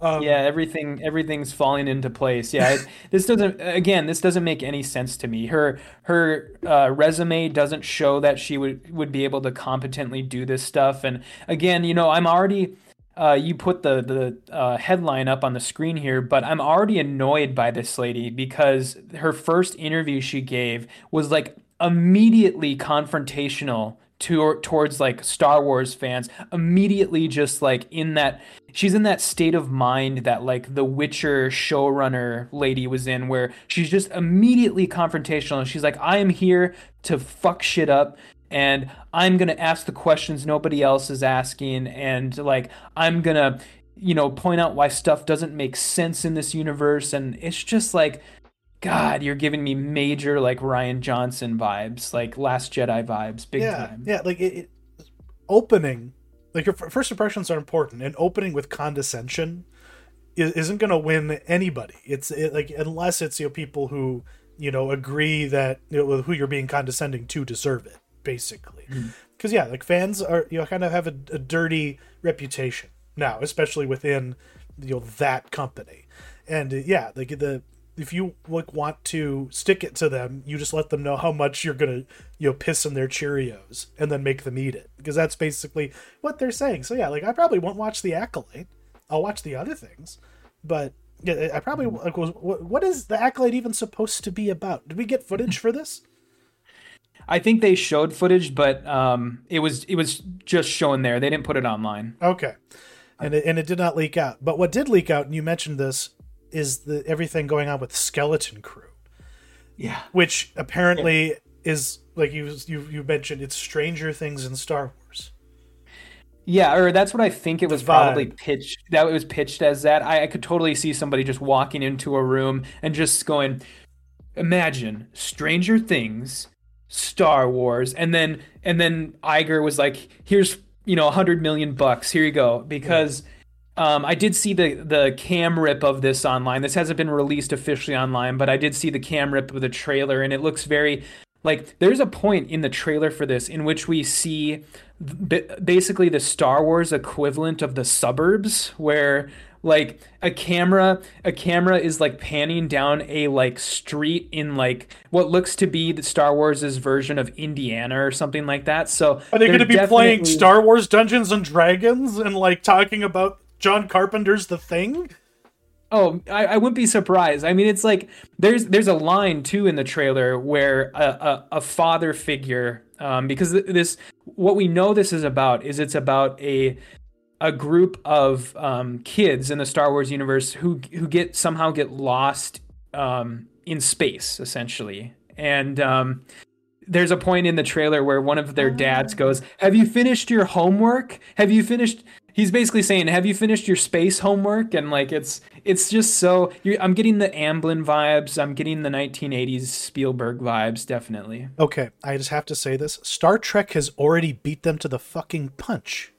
Um, yeah, everything everything's falling into place. Yeah, it, this doesn't again. This doesn't make any sense to me. Her her uh, resume doesn't show that she would would be able to competently do this stuff. And again, you know, I'm already uh, you put the the uh, headline up on the screen here, but I'm already annoyed by this lady because her first interview she gave was like immediately confrontational to towards like Star Wars fans. Immediately, just like in that she's in that state of mind that like the Witcher showrunner lady was in, where she's just immediately confrontational. She's like, "I am here to fuck shit up." And I'm going to ask the questions nobody else is asking and like I'm going to you know point out why stuff doesn't make sense in this universe and it's just like god you're giving me major like Rian Johnson vibes like last Jedi vibes big yeah, time. Yeah, like it, it, opening like your first impressions are important and opening with condescension isn't going to win anybody. It's it, like unless it's you know people who you know agree that you know, who you're being condescending to deserve it basically. Because mm-hmm. yeah, like fans are you know kind of have a, a, dirty reputation now, especially within you know that company. And uh, yeah, like the if you like want to stick it to them, you just let them know how much you're gonna you know piss in their Cheerios and then make them eat it because that's basically what they're saying. So yeah, like I probably won't watch the Acolyte. I'll watch the other things, but yeah, I probably mm-hmm. like was what, what is the Acolyte even supposed to be about? Did we get footage for this? I think they showed footage, but um, it was it was just shown there. They didn't put it online. Okay. and it, and it did not leak out. But what did leak out, and you mentioned this, is the everything going on with Skeleton Crew, Yeah. which apparently is like you you you mentioned it's Stranger Things in Star Wars. Yeah, or that's what I think it was probably pitched. That it was pitched as that. I, I could totally see somebody just walking into a room and just going, "Imagine Stranger Things, Star Wars," and then and then Iger was like, "Here's you know a hundred million bucks. Here you go." Because um, I did see the the cam rip of this online. This hasn't been released officially online, but I did see the cam rip of the trailer, and it looks very like there's a point in the trailer for this in which we see basically the Star Wars equivalent of the suburbs where like a camera a camera is like panning down a like street in like what looks to be the Star Wars's version of Indiana or something like that. So Are they going to be playing Star Wars Dungeons and Dragons and like talking about John Carpenter's The Thing? Oh, I, I wouldn't be surprised. I mean, it's like there's there's a line too in the trailer where a a, a father figure, um, because this what we know this is about is it's about a a group of um, kids in the Star Wars universe who who get somehow get lost um, in space essentially, and um, there's a point in the trailer where one of their dads goes, "Have you finished your homework? Have you finished?" He's basically saying, "Have you finished your space homework?" And like it's it's just so you're, I'm getting the Amblin vibes. I'm getting the 1980s Spielberg vibes, definitely. Okay, I just have to say this. Star Trek has already beat them to the fucking punch.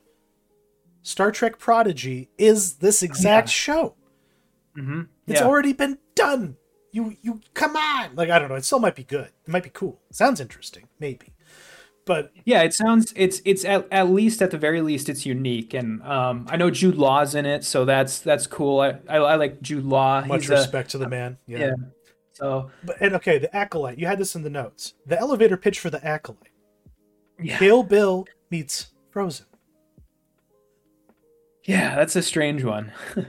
Star Trek Prodigy is this exact show. Mm-hmm. It's yeah. already been done. You you come on. Like I don't know, it still might be good. It might be cool. Sounds interesting, maybe. But Yeah, it sounds it's it's at, at least at the very least it's unique, and um, I know Jude Law's in it, so that's that's cool. I I, I like Jude Law. much He's a- respect to the man. Yeah. yeah. So But and okay, the acolyte. You had this in the notes. The elevator pitch for the acolyte. yeah, Kill Bill meets Frozen. Yeah, that's a strange one.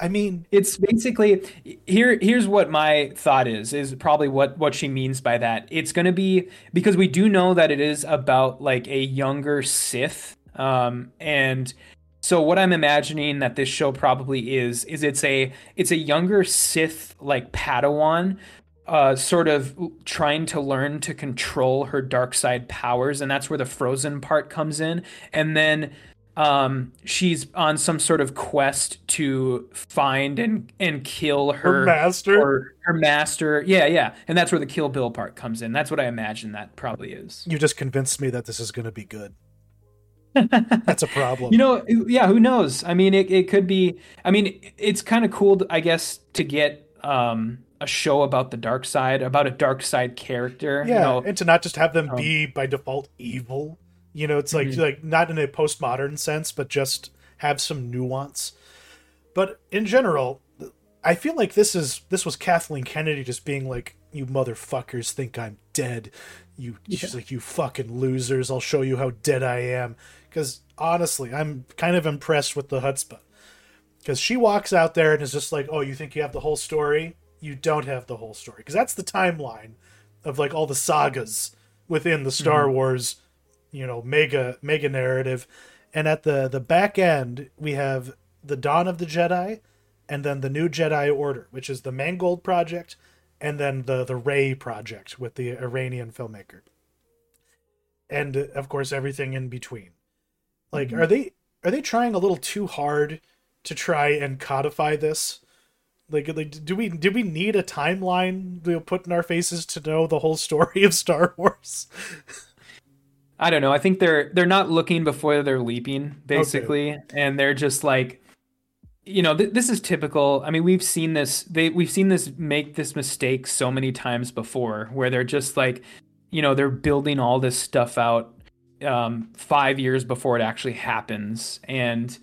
I mean, it's basically here here's what my thought is is probably what what she means by that it's going to be because we do know that it is about like a younger sith um and so what i'm imagining that this show probably is is it's a it's a younger sith like padawan uh, sort of trying to learn to control her dark side powers, and that's where the frozen part comes in. And then um, she's on some sort of quest to find and and kill her, her master. or her master. Yeah, yeah, and that's where the Kill Bill part comes in. That's what I imagine that probably is. You just convinced me that this is going to be good. That's a problem. You know, yeah, who knows? I mean, it, it could be. I mean, it's kind of cool, I guess, to get um, a show about the dark side, about a dark side character. yeah, You know, and to not just have them um, be by default evil. You know, it's like Mhm. like not in a postmodern sense, but just have some nuance. But in general, I feel like this is this was Kathleen Kennedy just being like, "You motherfuckers think I'm dead. You she's like, you fucking losers. I'll show you how dead I am." Because honestly, I'm kind of impressed with the chutzpah. Because she walks out there and is just like, "Oh, you think you have the whole story? You don't have the whole story." Because that's the timeline of like all the sagas within the Star Wars, you know, mega mega narrative. And at the the back end, we have the Dawn of the Jedi, and then the New Jedi Order, which is the Mangold Project, and then the the Rey Project with the Iranian filmmaker, and of course everything in between. Like, mm-hmm. are they are they trying a little too hard to try and codify this? Like, like do we do we need a timeline you know, put in our faces to know the whole story of Star Wars? I don't know. I think they're they're not looking before they're leaping, basically, and they're just like, you know, th- this is typical. I mean, we've seen this. They we've seen this make this mistake so many times before, where they're just like, you know, they're building all this stuff out um, five years before it actually happens, and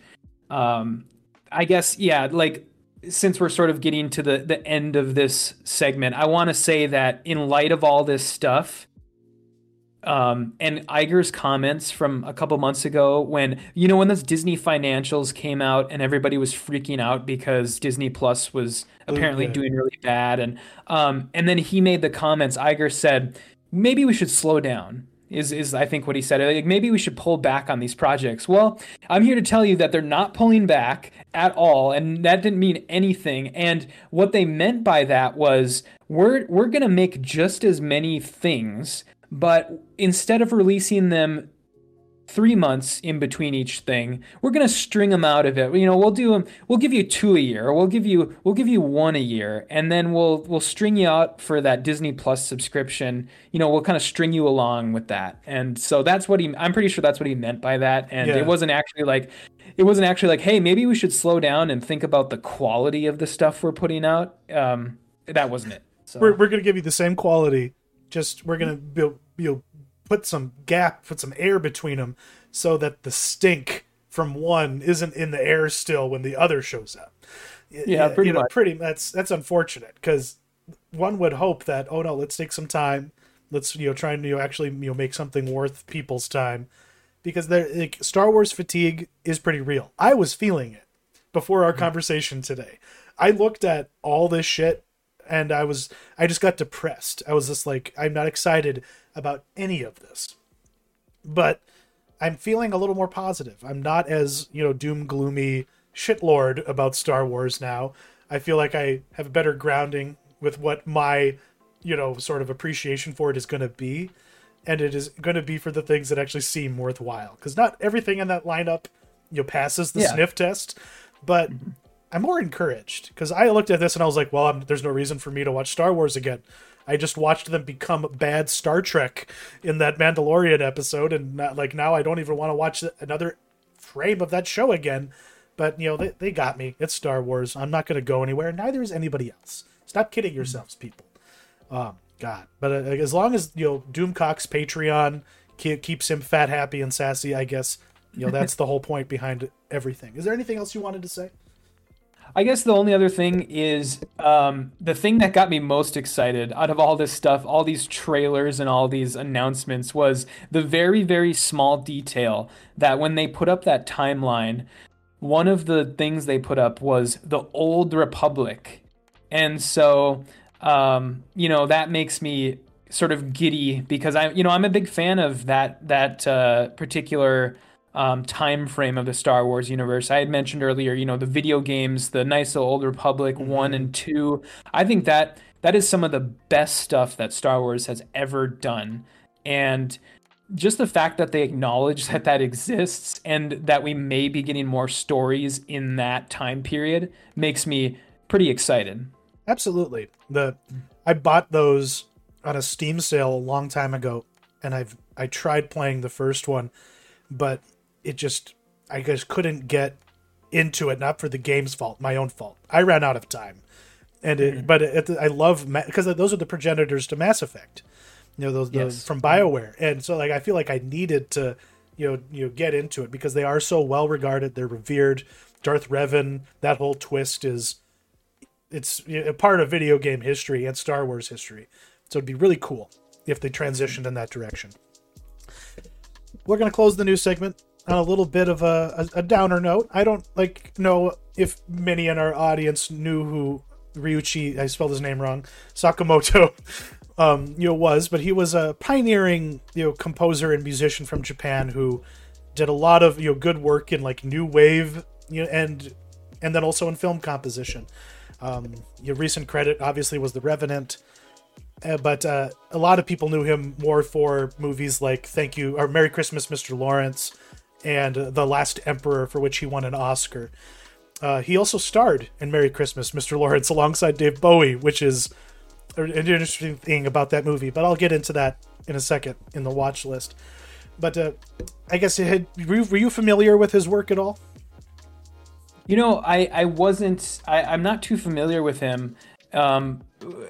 um, I guess yeah, like since we're sort of getting to the the end of this segment, I want to say that in light of all this stuff um, and Iger's comments from a couple months ago when you know when those Disney financials came out and everybody was freaking out because Disney Plus was apparently yeah. doing really bad and um, and then he made the comments Iger said maybe we should slow down is is I think what he said. Like maybe we should pull back on these projects. Well, I'm here to tell you that they're not pulling back at all, and that didn't mean anything. And what they meant by that was we're we're gonna make just as many things, but instead of releasing them three months in between each thing. We're gonna string them out of it. You know, we'll do them. We'll give you two a year. We'll give you we'll give you one a year, and then we'll we'll string you out for that Disney Plus subscription. You know, we'll kind of string you along with that. And so that's what he. I'm pretty sure that's what he meant by that. And yeah. it wasn't actually like. It wasn't actually like, hey, maybe we should slow down and think about the quality of the stuff we're putting out. Um, that wasn't it. So. We're, we're going to give you the same quality. Just we're going to build, you know, put some gap, put some air between them so that the stink from one isn't in the air still when the other shows up. Yeah, pretty you know, much. Pretty that's that's unfortunate because one would hope that oh no, let's take some time, let's you know try and you know actually you know make something worth people's time because there like, Star Wars fatigue is pretty real. I was feeling it before our mm-hmm. conversation today. I looked at all this shit and I was I just got depressed. I was just like I'm not excited about any of this. But I'm feeling a little more positive. I'm not as, you know, doom gloomy shitlord about Star Wars now. I feel like I have a better grounding with what my, you know, sort of appreciation for it is going to be. And it is going to be for the things that actually seem worthwhile. Because not everything in that lineup, you know, passes the yeah. sniff test. But mm-hmm. I'm more encouraged because I looked at this and I was like, well, I'm, there's no reason for me to watch Star Wars again. I just watched them become bad Star Trek in that Mandalorian episode, and not, like now I don't even want to watch another frame of that show again. But you know they, they got me. It's Star Wars. I'm not going to go anywhere. Neither is anybody else. Stop kidding yourselves, people. Um, God, but uh, as long as you know Doomcock's Patreon keeps him fat, happy, and sassy, I guess you know that's the whole point behind everything. Is there anything else you wanted to say? I guess the only other thing is um, the thing that got me most excited out of all this stuff, all these trailers and all these announcements, was the very, very small detail that when they put up that timeline, one of the things they put up was the Old Republic. And so, um, you know, that makes me sort of giddy because I, you know, I'm a big fan of that that uh, particular um, time frame of the Star Wars universe. I had mentioned earlier, you know, the video games, the nice little old Republic mm-hmm. one and two. I think that that is some of the best stuff that Star Wars has ever done, and just the fact that they acknowledge that that exists and that we may be getting more stories in that time period makes me pretty excited. Absolutely. The I bought those on a Steam sale a long time ago and I've I tried playing the first one, but it just I just couldn't get into it. Not for the game's fault, my own fault. I ran out of time, and it, mm-hmm. but it, I love because those are the progenitors to Mass Effect, you know those yes. from Bioware, and so like I feel like I needed to you know you know get into it because they are so well regarded. They're revered. Darth Revan, that whole twist is it's a part of video game history and Star Wars history. So it'd be really cool if they transitioned in that direction. We're going to close the news segment on a little bit of a, a, a, downer note. I don't like know if many in our audience knew who Ryuichi, I spelled his name wrong, Sakamoto, um, you know, was, but he was a pioneering, you know, composer and musician from Japan who did a lot of, you know, good work in like new wave, you know, and and then also in film composition. Um, your recent credit obviously was The Revenant. Uh, but uh, a lot of people knew him more for movies like Thank You or Merry Christmas, Mr. Lawrence, and The Last Emperor, for which he won an Oscar. Uh, he also starred in Merry Christmas, Mr. Lawrence, alongside Dave Bowie, which is an interesting thing about that movie. But I'll get into that in a second in the watch list. But uh, I guess had, were, you, familiar with his work at all? You know, I, I wasn't, I, I'm not too familiar with him, um,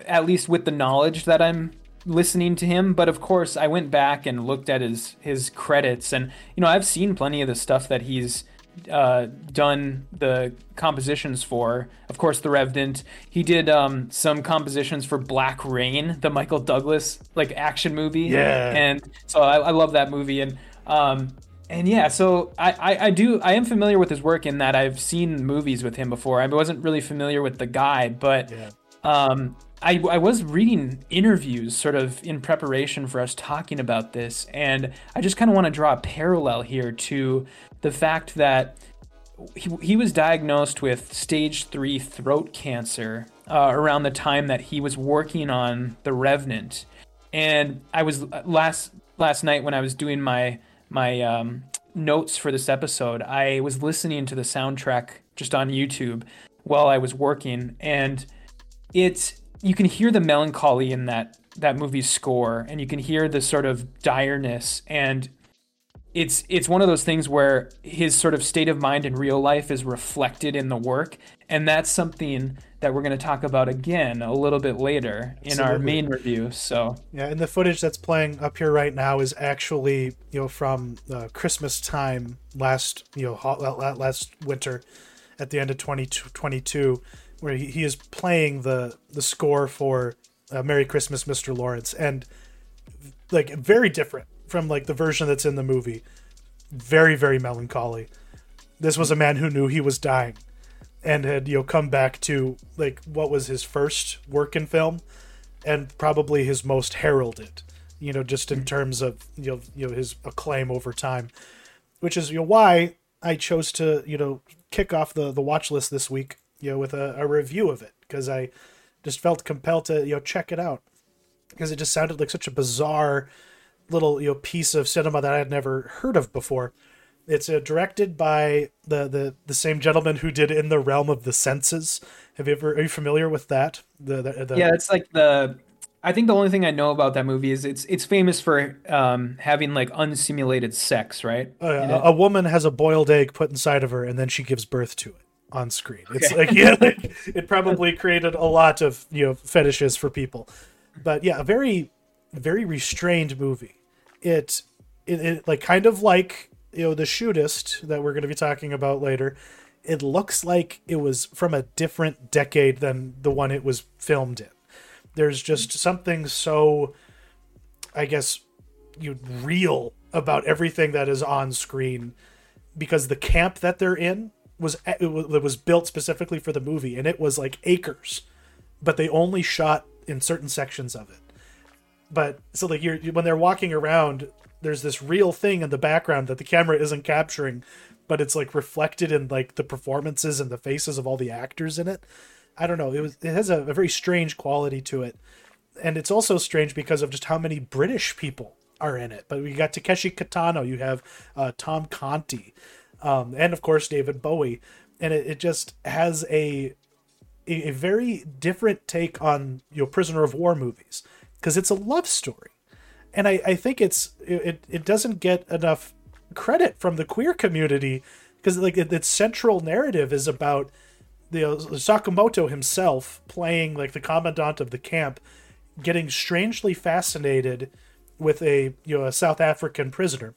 at least with the knowledge that I'm listening to him, but of course I went back and looked at his his credits, and you know I've seen plenty of the stuff that he's uh, done the compositions for. Of course, The Revenant. He did um, some compositions for Black Rain, the Michael Douglas like action movie. Yeah, and so I, I love that movie, and um, and yeah, so I, I, I do I am familiar with his work in that I've seen movies with him before. I wasn't really familiar with the guy, but. Yeah. Um, I, I was reading interviews sort of in preparation for us talking about this, and I just kind of want to draw a parallel here to the fact that he, he was diagnosed with stage three throat cancer uh, around the time that he was working on The Revenant. And I was last last night when I was doing my my um, notes for this episode, I was listening to the soundtrack just on YouTube while I was working, and it's you can hear the melancholy in that that movie's score, and you can hear the sort of direness, and it's it's one of those things where his sort of state of mind in real life is reflected in the work, and that's something that we're going to talk about again a little bit later in Absolutely. our main review. So yeah, and the footage that's playing up here right now is actually you know from uh, Christmas time last you know last winter at the end of 2022 where he, he is playing the the score for uh, Merry Christmas Mr. Lawrence and like very different from like the version that's in the movie very very melancholy this was a man who knew he was dying and had you know come back to like what was his first work in film and probably his most heralded you know just in terms of you know you know his acclaim over time which is you know why I chose to you know kick off the the watch list this week you know with a, a review of it because I just felt compelled to you know check it out because it just sounded like such a bizarre little you know piece of cinema that I had never heard of before. It's uh, directed by the, the the same gentleman who did In the Realm of the Senses. Have you ever are you familiar with that? The, the, the... yeah, it's like the I think the only thing I know about that movie is it's it's famous for um, having like unsimulated sex, right? Uh, a, a, woman has a boiled egg put inside of her, and then she gives birth to it on screen. Okay. It's like yeah, like, it probably created a lot of you know fetishes for people, but yeah, a very very restrained movie. It it, it like kind of like you know the shootist that we're going to be talking about later. It looks like it was from a different decade than the one it was filmed in there's just something so, I guess, you real about everything that is on screen because the camp that they're in was it was built specifically for the movie and it was like acres but they only shot in certain sections of it but so like you're when they're walking around there's this real thing in the background that the camera isn't capturing but it's like reflected in like the performances and the faces of all the actors in it I don't know. It was it has a, a very strange quality to it, and it's also strange because of just how many British people are in it. But we got Takeshi Kitano, you have uh, Tom Conti, um, and of course David Bowie, and it, it just has a, a, a very different take on you know prisoner of war movies because it's a love story, and I, I think it's it it doesn't get enough credit from the queer community because like it, its central narrative is about the Sakamoto himself playing like the commandant of the camp, getting strangely fascinated with a you know a South African prisoner.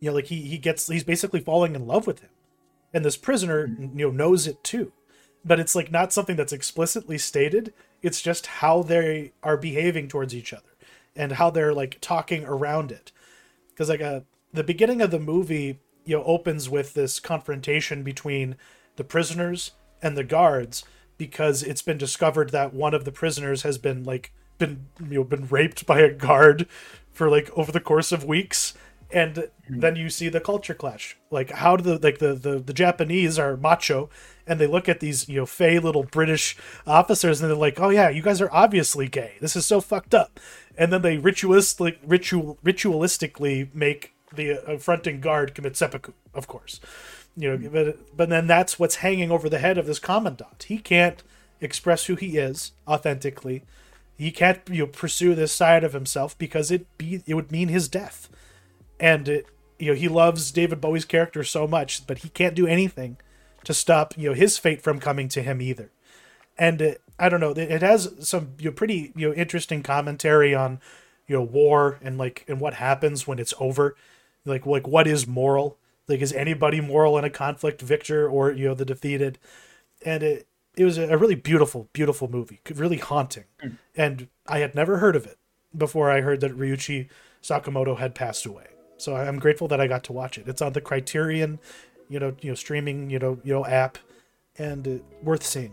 You know, like he he gets he's basically falling in love with him, and this prisoner you know knows it too, but it's like not something that's explicitly stated. It's just how they are behaving towards each other and how they're like talking around it. Because like a uh, the beginning of the movie you know opens with this confrontation between the prisoners and the guards because it's been discovered that one of the prisoners has been like been you know been raped by a guard for like over the course of weeks and mm-hmm. then you see the culture clash like how do the like the, the the japanese are macho and they look at these you know fey little british officers and they're like oh yeah you guys are obviously gay this is so fucked up and then they ritualistic ritual ritualistically make the affronting guard commit seppuku of course you know, but but then that's what's hanging over the head of this commandant. He can't express who he is authentically. He can't you know, pursue this side of himself because it be it would mean his death. And it, you know, he loves David Bowie's character so much, but he can't do anything to stop you know his fate from coming to him either. And it, I don't know, it has some you know, pretty you know interesting commentary on you know war and like and what happens when it's over, like like what is moral like, is anybody moral in a conflict, victor or you know the defeated? And it it was a really beautiful, beautiful movie, really haunting. Mm. And I had never heard of it before I heard that Ryuichi Sakamoto had passed away. So I'm grateful that I got to watch it. It's on the Criterion, you know, you know, streaming, you know, you know, app, and uh, worth seeing.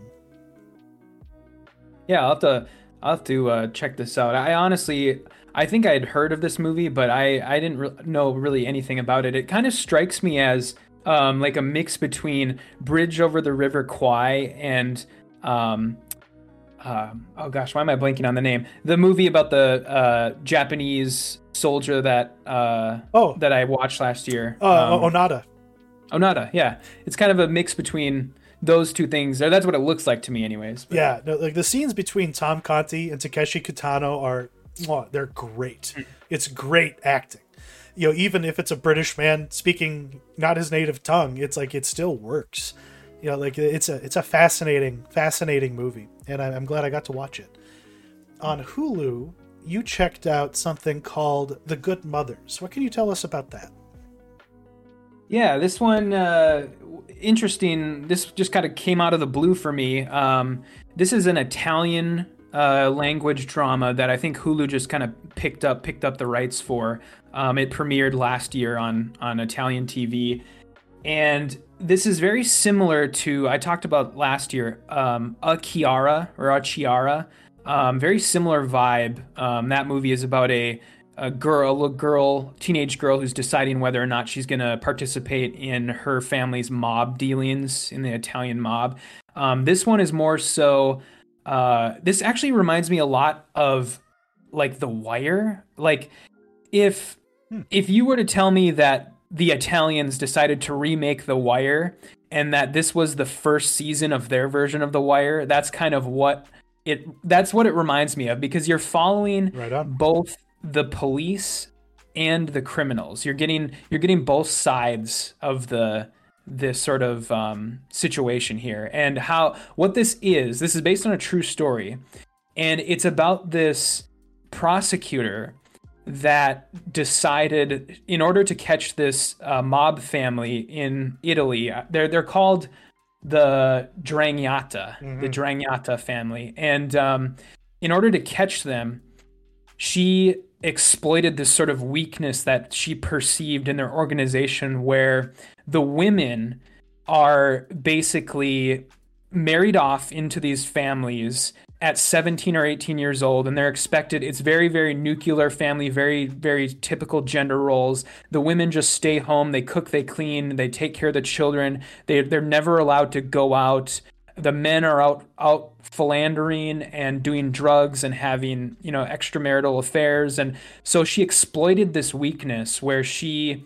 Yeah, I'll have to I'll have to uh, check this out. I honestly, I think I had heard of this movie, but I I didn't re- know really anything about it. It kind of strikes me as um, like a mix between Bridge over the River Kwai and um, uh, oh gosh, why am I blanking on the name? The movie about the uh, Japanese soldier that uh, Oh, that I watched last year. uh, Um, Onoda. Onoda, yeah, it's kind of a mix between those two things. Or that's what it looks like to me, anyways. But- Yeah, no, like the scenes between Tom Conti and Takeshi Kitano are, mwah, they're great. Hmm. It's great acting. You know, even if it's a British man speaking not his native tongue, it's like it still works. You know, like it's a it's a fascinating fascinating movie, and I- I'm glad I got to watch it. On Hulu, you checked out something called The Good Mothers. What can you tell us about that? Yeah, this one uh, interesting. This just kind of came out of the blue for me. Um, this is an Italian uh, language drama that I think Hulu just kind of picked up picked up the rights for. Um, it premiered last year on on Italian TV, and this is very similar to I talked about last year. Um, A Chiara or A Chiara, um, very similar vibe. Um, that movie is about a a girl, a girl, teenage girl who's deciding whether or not she's going to participate in her family's mob dealings in the Italian mob. Um, this one is more so. Uh, this actually reminds me a lot of like The Wire. Like if if you were to tell me that the Italians decided to remake The Wire and that this was the first season of their version of The Wire, that's kind of what it that's what it reminds me of because you're following Right both the police and the criminals. You're getting you're getting both sides of the this sort of um, situation here and how what this is. This is based on a true story, and it's about this prosecutor that decided in order to catch this uh, mob family in Italy. uh, They're they're called the Ndrangheta, the Ndrangheta family, and um, in order to catch them, she exploited this sort of weakness that she perceived in their organization where the women are basically married off into these families at 17 or 18 years old and they're expected it's very very nuclear family very very typical gender roles. The women just stay home they cook they clean they take care of the children they, they're never allowed to go out. The men are out out philandering and doing drugs and having you know extramarital affairs and so she exploited this weakness where she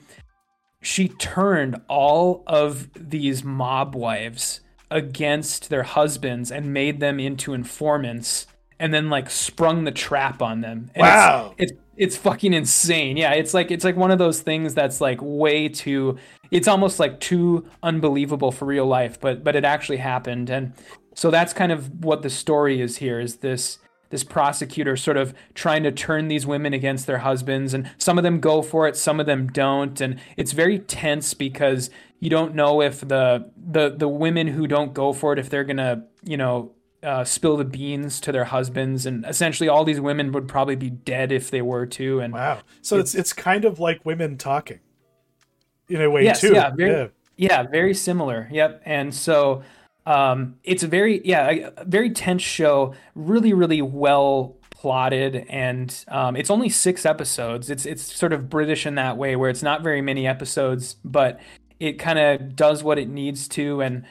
she turned all of these mob wives against their husbands and made them into informants and then like sprung the trap on them. And Wow. it's, it's it's fucking insane. Yeah it's like it's like one of those things that's like way too it's almost like too unbelievable for real life but but it actually happened. And so that's kind of what the story is here is this this prosecutor sort of trying to turn these women against their husbands and some of them go for it some of them don't and it's very tense because you don't know if the the the women who don't go for it if they're gonna you know uh, spill the beans to their husbands and essentially all these women would probably be dead if they were to and Wow. So it's it's kind of like women talking, in a way Yes, too. yeah, very- yeah. Yeah, very similar. Yep. And so um, it's a very yeah a very tense show. Really, really well plotted, and um, it's only six episodes. It's it's sort of British in that way, where it's not very many episodes, but it kind of does what it needs to. And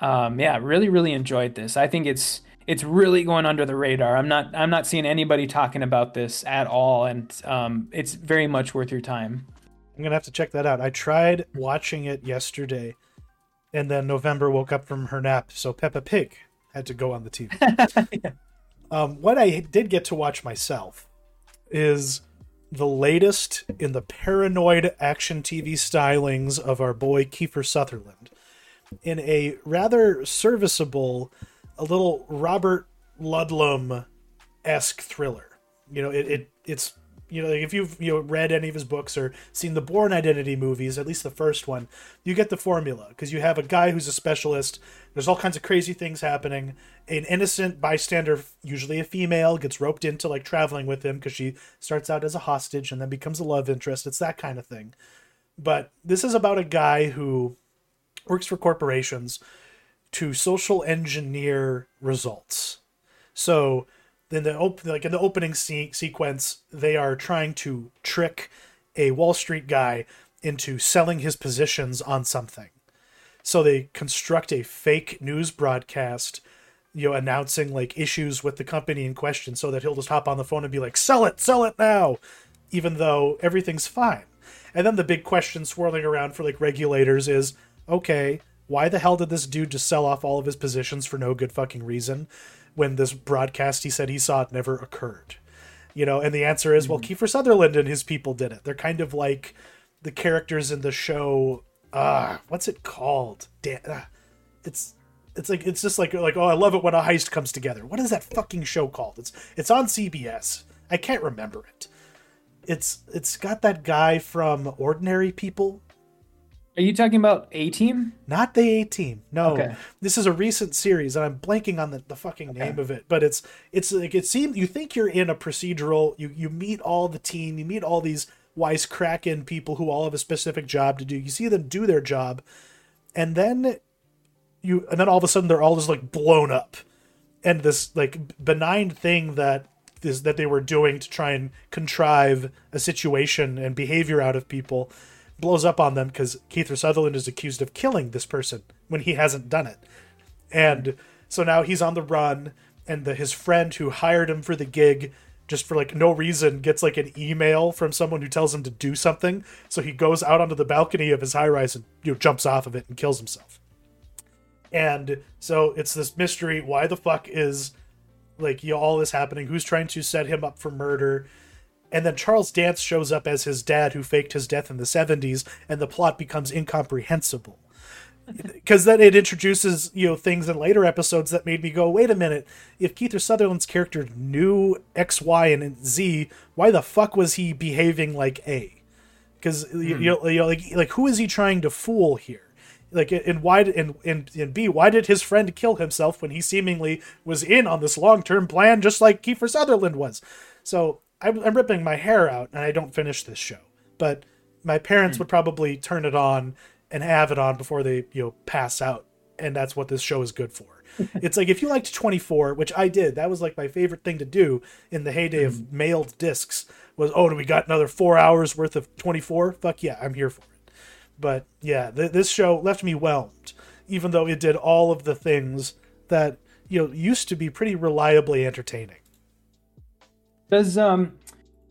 um, yeah, really, really enjoyed this. I think it's it's really going under the radar. I'm not I'm not seeing anybody talking about this at all, and um, it's very much worth your time. I'm gonna have to check that out. I tried watching it yesterday, and then November woke up from her nap, so Peppa Pig had to go on the TV. um, what I did get to watch myself is the latest in the paranoid action TV stylings of our boy Kiefer Sutherland in a rather serviceable, a little Robert Ludlum esque thriller. You know, it, it it's you know like if you've you know read any of his books or seen the Bourne Identity movies, at least the first one, you get the formula because you have a guy who's a specialist. There's all kinds of crazy things happening. An innocent bystander, usually a female, gets roped into like traveling with him because she starts out as a hostage and then becomes a love interest. It's that kind of thing. But this is about a guy who works for corporations to social engineer results. So in the op- like in the opening se- sequence, they are trying to trick a Wall Street guy into selling his positions on something. So they construct a fake news broadcast, you know, announcing like issues with the company in question so that he'll just hop on the phone and be like, sell it, sell it now, even though everything's fine. And then the big question swirling around for like regulators is okay, why the hell did this dude just sell off all of his positions for no good fucking reason when this broadcast he said he saw it never occurred? You know, and the answer is, well, Kiefer Sutherland and his people did it. They're kind of like the characters in the show. Uh, what's it called? Dan- uh, it's it's like it's just like like oh, I love it when a heist comes together. What is that fucking show called? It's it's on CBS. I can't remember it. It's it's got that guy from Ordinary People. Are you talking about A Team? Not the A Team. No. Okay. This is a recent series, and I'm blanking on the, the fucking name of it. But it's it's like it seems you think you're in a procedural. You you meet all the team. You meet all these wisecracking people who all have a specific job to do. You see them do their job, and then you and then all of a sudden they're all just like blown up, and this like benign thing that is that they were doing to try and contrive a situation and behavior out of people blows up on them because Kiefer Sutherland is accused of killing this person when he hasn't done it. And so now he's on the run, and the, his friend who hired him for the gig, just for like no reason, gets like an email from someone who tells him to do something. So he goes out onto the balcony of his high rise and you know jumps off of it and kills himself. And so it's this mystery: why the fuck is like you know, all this happening? Who's trying to set him up for murder? And then Charles Dance shows up as his dad who faked his death in the 70s, and the plot becomes incomprehensible. Because then it introduces, you know, things in later episodes that made me go, wait a minute, if Kiefer Sutherland's character knew X, Y, and Z, why the fuck was he behaving like A? Because you, hmm. you know, you know, like, like who is he trying to fool here? Like, and why? Did, and, and and B, why did his friend kill himself when he seemingly was in on this long term plan, just like Kiefer Sutherland was? So I'm, I'm ripping my hair out, and I don't finish this show. But my parents hmm. would probably turn it on and have it on before they you know pass out, and that's what this show is good for. it's like if you liked 24, which I did, that was like my favorite thing to do in the heyday of hmm. mailed discs. Was oh, do we got another four hours worth of 24? Fuck yeah, I'm here for it. But yeah, th- this show left me whelmed, even though it did all of the things that you know used to be pretty reliably entertaining. Does um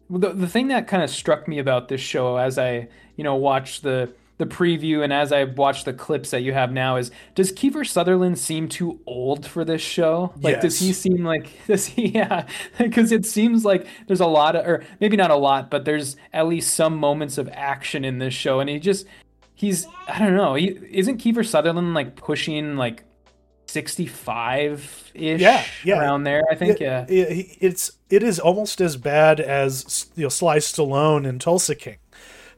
the the thing that kind of struck me about this show as I you know watched the the preview and as I watched the clips that you have now is does Kiefer Sutherland seem too old for this show? Like does he seem like does he yeah because it seems like there's a lot of or maybe not a lot but there's at least some moments of action in this show and he just he's I don't know he isn't Kiefer Sutherland like pushing like 65 ish Yeah, yeah. around there I think yeah. it- it- it's it is almost as bad as you know Sly Stallone in Tulsa King,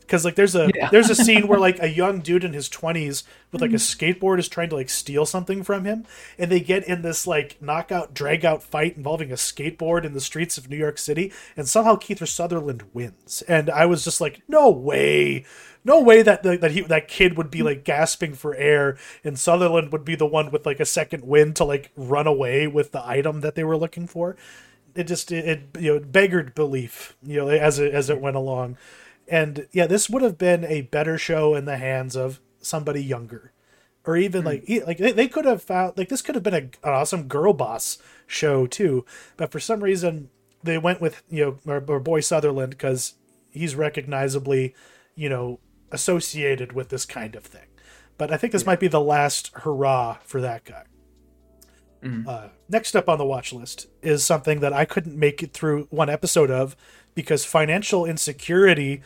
because like there's a Yeah. there's a scene where like a young dude in his 20s with like a mhm. skateboard is trying to like steal something from him, and they get in this like knockout drag out fight involving a skateboard in the streets of New York City, and somehow Kiefer Sutherland wins, and I was just like, no way. No way that that that he that kid would be mm. like gasping for air, and Sutherland would be the one with like a second wind to like run away with the item that they were looking for. It just it, it you know beggared belief, you know, as it as it went along, and yeah, this would have been a better show in the hands of somebody younger, or even like e- like they, they could have found like this could have been a, an awesome girl boss show too, but for some reason they went with you know our, our boy Sutherland because he's recognizably you know associated with this kind of thing. But I think this might be the last hurrah for that guy. Uh, next up on the watch list is something that I couldn't make it through one episode of because financial insecurity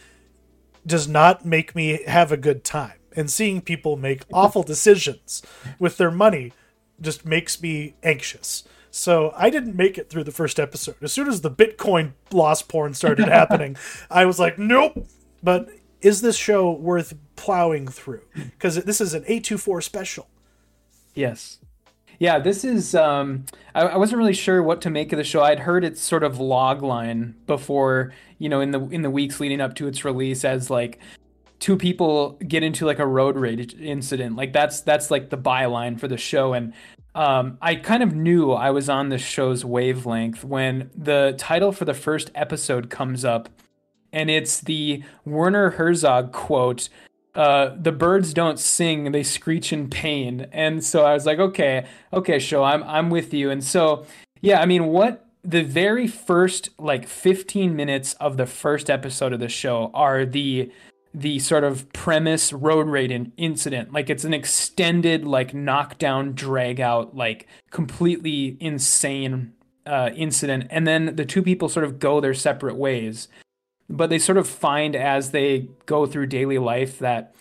does not make me have a good time. And seeing people make awful decisions with their money just makes me anxious. So I didn't make it through the first episode. As soon as the Bitcoin loss porn started happening, I was like, nope. But is this show worth plowing through? Because this is an A24 special. Yes. Yeah, this is um I, I wasn't really sure what to make of the show. I'd heard its sort of log line before, you know, in the in the weeks leading up to its release as like two people get into like a road rage incident. Like that's that's like the byline for the show and um, I kind of knew I was on this show's wavelength when the title for the first episode comes up, and it's the Werner Herzog quote. Uh, the birds don't sing; they screech in pain. And so I was like, okay, okay, show, I'm I'm with you. And so, yeah, I mean, what the very first like 15 minutes of the first episode of the show are the the sort of premise road rage incident. Like it's an extended, like knockdown, drag out, like completely insane uh, incident. And then the two people sort of go their separate ways. But they sort of find as they go through daily life that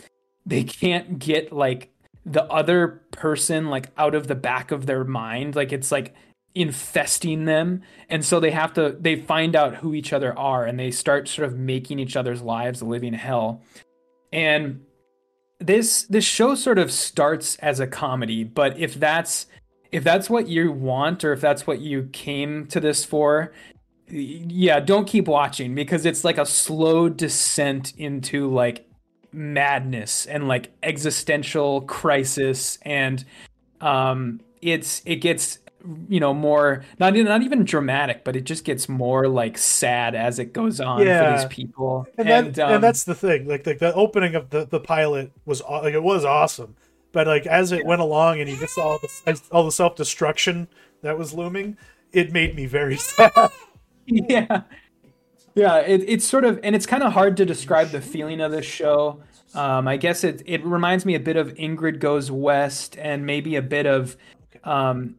they can't get like the other person like out of the back of their mind. Like it's like infesting them and so they have to they find out who each other are and they start sort of making each other's lives a living hell and this this show sort of starts as a comedy but if that's if that's what you want or if that's what you came to this for yeah don't keep watching because it's like a slow descent into like madness and like existential crisis and um it's it gets you know more not not even dramatic but it just gets more like sad as it goes on yeah. for these people and, and, that, um, and that's the thing like the, the opening of the, the pilot was like it was awesome but like as it yeah. went along and you just saw all the all the self-destruction that was looming it made me very sad yeah. Yeah it, it's sort of and it's kind of hard to describe the feeling of this show. Um, I guess it it reminds me a bit of Ingrid Goes West and maybe a bit of um,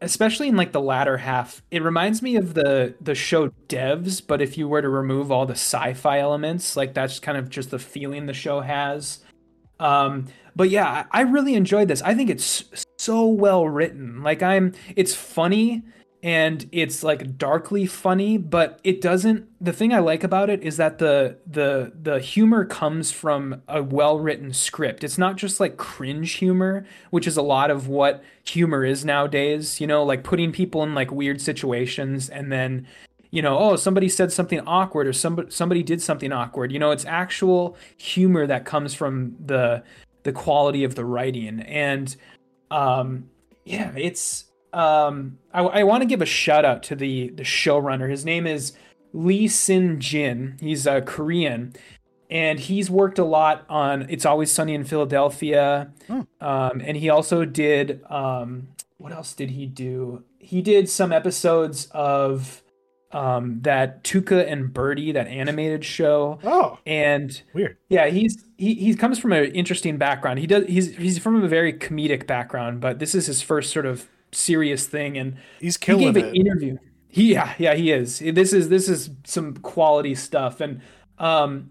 especially in like the latter half it reminds me of the the show devs but if you were to remove all the sci-fi elements like that's kind of just the feeling the show has. Um but yeah i really enjoyed this. I think it's so well written. Like i'm it's funny and it's like darkly funny but it doesn't the thing i like about it is that the the the humor comes from a well written script. It's not just like cringe humor which is a lot of what humor is nowadays you know like putting people in like weird situations and then you know oh somebody said something awkward or somebody somebody did something awkward. You know it's actual humor that comes from the the quality of the writing. And um yeah it's um, I, I want to give a shout out to the the showrunner. His name is Lee Sung Jin. He's a Korean, and he's worked a lot on It's Always Sunny in Philadelphia. Hmm. Um, and he also did um, what else did he do? He did some episodes of um, that Tuca and Bertie, that animated show. Oh, and weird. Yeah, he's he he comes from an interesting background. He does he's he's from a very comedic background, but this is his first sort of serious thing, and he's killing he gave an interview. He, yeah, yeah, he is. This is this is some quality stuff, and um,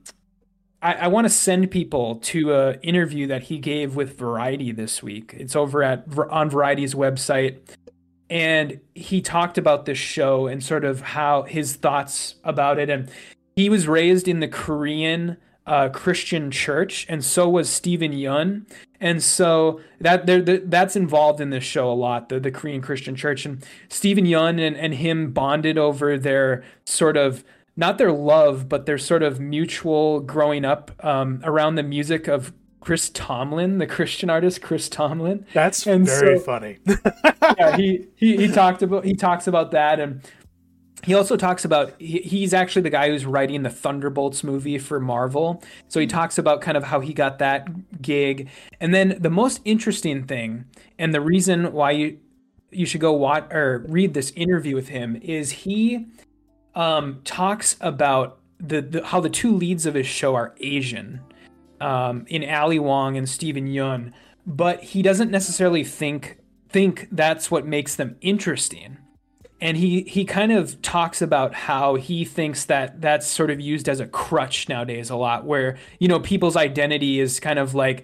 I, I want to send people to an interview that he gave with Variety this week. It's over at on Variety's website, and he talked about this show and sort of how his thoughts about it, and he was raised in the Korean uh, Christian church, and so was Steven Yeun. And so that there that's involved in this show a lot, the, the Korean Christian church. And Steven Yeun and, and him bonded over their sort of not their love, but their sort of mutual growing up um, around the music of Chris Tomlin, the Christian artist Chris Tomlin. That's and very so, funny. yeah, he, he he talked about he talks about that and he also talks about he, he's actually the guy who's writing the Thunderbolts movie for Marvel. So he talks about kind of how he got that gig. And then the most interesting thing and the reason why you you should go watch or read this interview with him is he um, talks about the, the how the two leads of his show are Asian um, in Ali Wong and Steven Yeun but he doesn't necessarily think think that's what makes them interesting and he he kind of talks about how he thinks that that's sort of used as a crutch nowadays a lot where you know people's identity is kind of like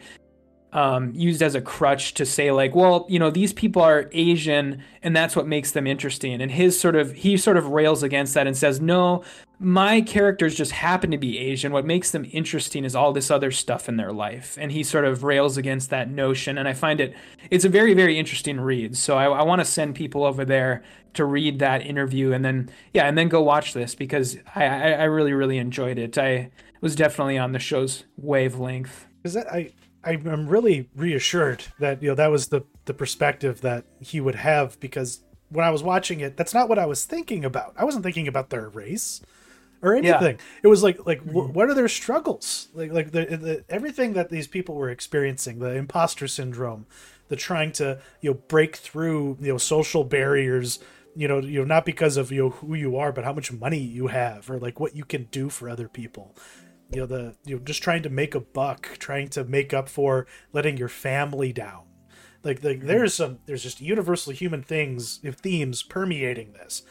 um, used as a crutch to say like well you know these people are asian and that's what makes them interesting. And his sort of he sort of rails against that and says no my characters just happen to be asian. What makes them interesting is all this other stuff in their life. And he sort of rails against that notion. And i find it it's a very very interesting read. So i, I want to send people over there to read that interview and then yeah and then go watch this because i i, I really really enjoyed it. I was definitely on the show's wavelength. Is that i I'm really reassured that you know that was the the perspective that he would have because when I was watching it, that's not what I was thinking about. I wasn't thinking about their race or anything. Yeah. It was like like mm-hmm. what are their struggles? Like like the, the everything that these people were experiencing, the imposter syndrome, the trying to you know break through you know social barriers. You know, you know, not because of you know who you are, but how much money you have, or like what you can do for other people you know the you know just trying to make a buck trying to make up for letting your family down like like mm-hmm. there's some there's just universal human things themes permeating this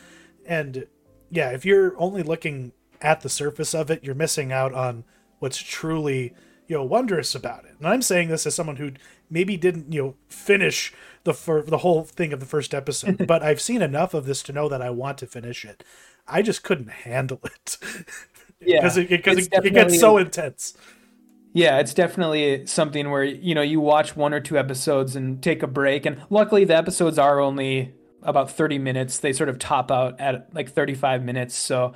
and yeah if you're only looking at the surface of it you're missing out on what's truly you know wondrous about it and i'm saying this as someone who maybe didn't you know finish the fir- the whole thing of the first episode but i've seen enough of this to know that i want to finish it i just couldn't handle it yeah, because it, it, it gets so intense. Yeah, it's definitely something where you know you watch one or two episodes and take a break, and luckily the episodes are only about 30 minutes. They sort of top out at like 35 minutes. So,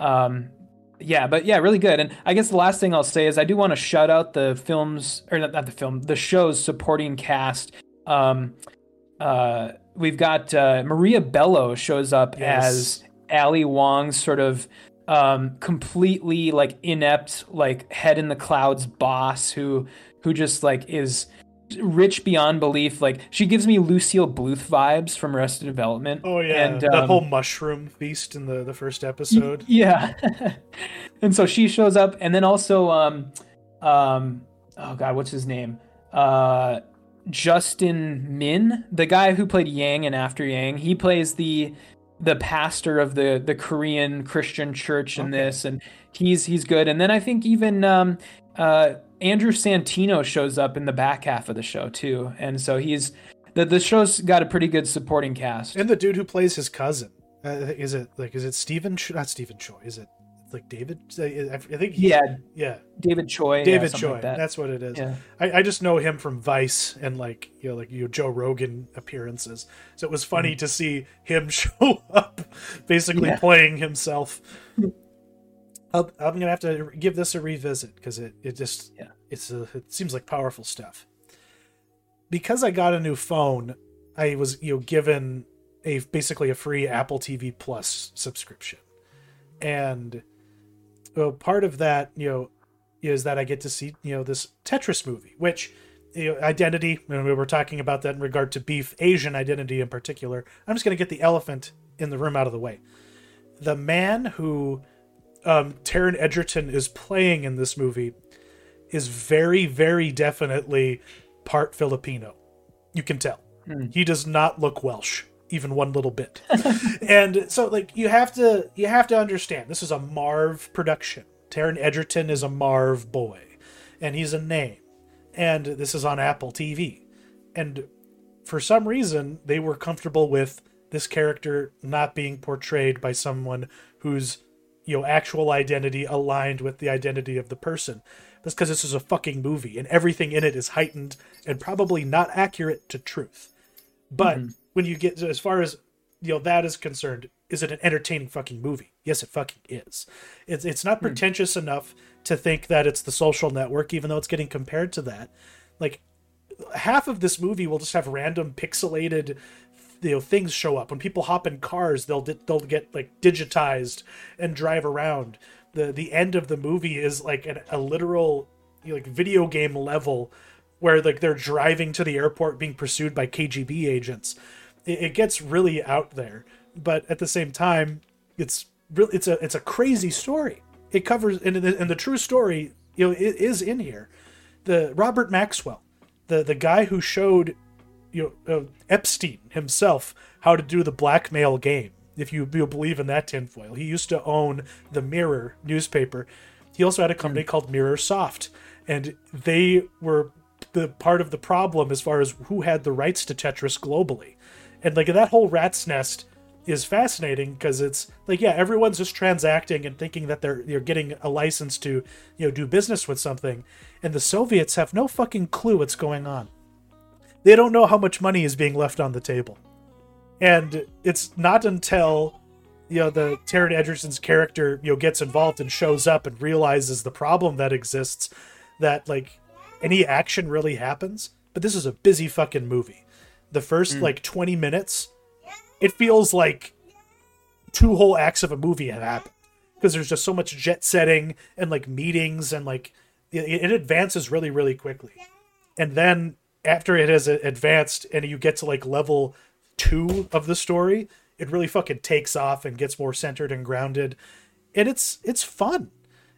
um, yeah, but yeah, really good. And I guess the last thing I'll say is I do want to shout out the films or not, not the film, the show's supporting cast. Um, uh, we've got uh, Maria Bello shows up yes. as Ali Wong's sort of um, completely like inept, like head in the clouds boss who who just like is rich beyond belief. Like she gives me Lucille Bluth vibes from Arrested Development. Oh yeah, and the um, whole mushroom feast in the the first episode. Yeah, and so she shows up, and then also, um, um, oh god, what's his name? Uh, Justin Min, the guy who played Yang in After Yang. He plays the the pastor of the the Korean Christian church in okay. this, and he's he's good. And then I think even um, uh, Andrew Santino shows up in the back half of the show too, and so he's the the show's got a pretty good supporting cast. And the dude who plays his cousin, uh, is it like is it Stephen? Not Stephen Choi. Is it like David. I think yeah, yeah, David Choe. David yeah, Choi. Like that. That's what it is. Yeah. I, I just know him from Vice and like you know like you know, Joe Rogan appearances. So it was funny mm. to see him show up, basically yeah. playing himself. i am gonna have to give this a revisit because it it just yeah it's a, it seems like powerful stuff. Because I got a new phone, I was you know given a basically a free Apple TV Plus subscription, and well, part of that, you know, is that I get to see, you know, this Tetris movie, which you know, identity, and we were talking about that in regard to beef, Asian identity in particular. I'm just going to get the elephant in the room out of the way. The man who um, Taron Egerton is playing in this movie is very, very definitely part Filipino. You can tell. Hmm. He does not look Welsh even one little bit. and so like you have to you have to understand this is a Marv production. Taron Egerton is a Marv boy and he's a name. And this is on Apple TV. And for some reason they were comfortable with this character not being portrayed by someone whose you know actual identity aligned with the identity of the person. That's because this is a fucking movie and everything in it is heightened and probably not accurate to truth. But mm-hmm when you get as far as you know that is concerned, is it an entertaining fucking movie? Yes, it fucking is. It's it's not hmm. pretentious hmm. enough to think that it's the social network, even though it's getting compared to that. Like half of this movie will just have random pixelated you know things show up when people hop in cars they'll they'll get like digitized and drive around the the end of the movie is like an, a literal you know, like video game level where like they're driving to the airport being pursued by KGB agents it, it gets really out there, but at the same time, it's really it's a it's a crazy story. It covers and the, and the true story, you know, it is in here. The Robert Maxwell, the the guy who showed you know uh, Epstein himself how to do the blackmail game. If you, you believe in that tinfoil, he used to own the Mirror newspaper. He also had a company mm. called Mirror Soft, and they were the part of the problem as far as who had the rights to Tetris globally and like that whole rat's nest is fascinating because it's like yeah everyone's just transacting and thinking that they're you're getting a license to you know do business with something and the soviets have no fucking clue what's going on they don't know how much money is being left on the table and it's not until you know the Taron Egerton's character you know gets involved and shows up and realizes the problem that exists that like any action really happens. But this is a busy fucking movie. The first Mm. like 20 minutes, it feels like two whole acts of a movie have happened because there's just so much jet setting and like meetings and like it, it advances really really quickly and then after it has advanced and you get to like level two of the story it really fucking takes off and gets more centered and grounded. And it's it's fun.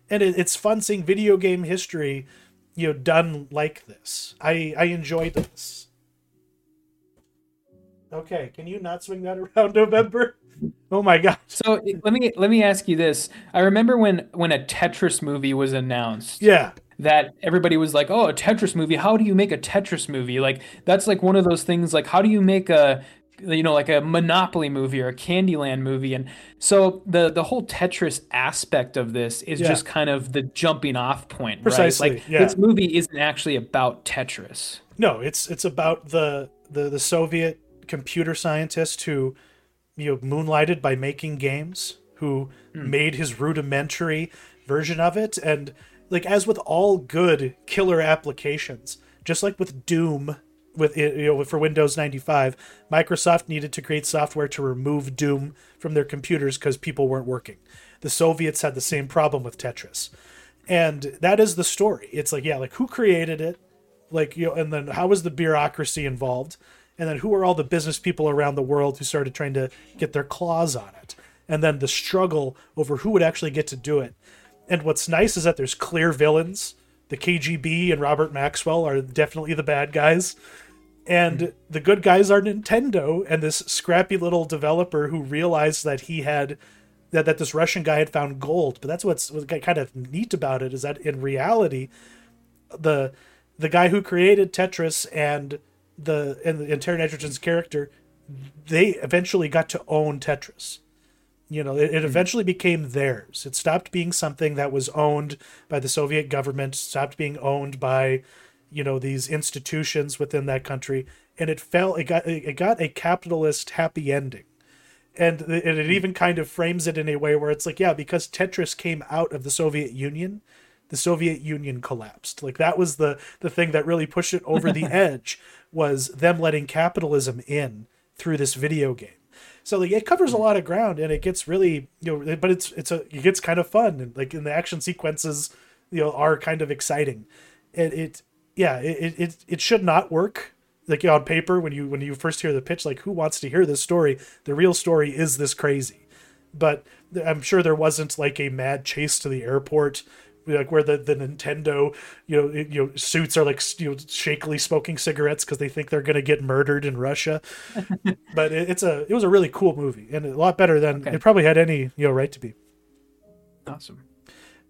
And it, it's fun seeing video game history you know done like this. I i enjoyed this. Okay can you not swing that around november? Oh my god So let me let me ask you this. I remember when when a Tetris movie was announced. yeah that everybody was like, "Oh, a Tetris movie. How do you make a Tetris movie?" Like that's like one of those things like how do you make a you know like a Monopoly movie or a Candyland movie and so the the whole Tetris aspect of this is Yeah. just kind of the jumping off point, Precisely, right? Like yeah. this movie isn't actually about Tetris. No, it's it's about the the the Soviet computer scientist who you know moonlighted by making games, who hmm. made his rudimentary version of it and like as with all good killer applications, just like with Doom with you know for Windows 95, Microsoft needed to create software to remove Doom from their computers cuz people weren't working. The Soviets had the same problem with Tetris. And that is the story. It's like yeah, like who created it? like you know and then how was the bureaucracy involved and then who are all the business people around the world who started trying to get their claws on it and then the struggle over who would actually get to do it and what's nice is that there's clear villains. The kgb and robert maxwell are definitely the bad guys. And hmm. the good guys are nintendo and this scrappy little developer who realized that he had that, that this russian guy had found gold. But that's what's, kind of neat about it is that in reality the the guy who created Tetris and the and, and Taron Egerton's character, they eventually got to own Tetris. You know, it, it hmm. eventually became theirs. It stopped being something that was owned by the Soviet government, stopped being owned by, you know, these institutions within that country, and it fell. It got it got a capitalist happy ending and it, and it hmm. even kind of frames it in a way where it's like yeah because tetris came out of the soviet union the soviet union collapsed like that was the the thing that really pushed it over the edge was them letting capitalism in through this video game so like it covers a hmm. lot of ground and it gets really you know but it's it's a it gets kind of fun and like in the action sequences you know are kind of exciting. It, it yeah it, it it should not work like on paper when you when you first hear the pitch like who wants to hear this story? The real story is this crazy. But i'm sure there wasn't like a mad chase to the airport like where the, the nintendo you know it- you know suits are like you know shakily smoking cigarettes because they think they're going to get murdered in russia but it, it's a it was a really cool movie and a lot better than Okay. it probably had any you know right to be Awesome.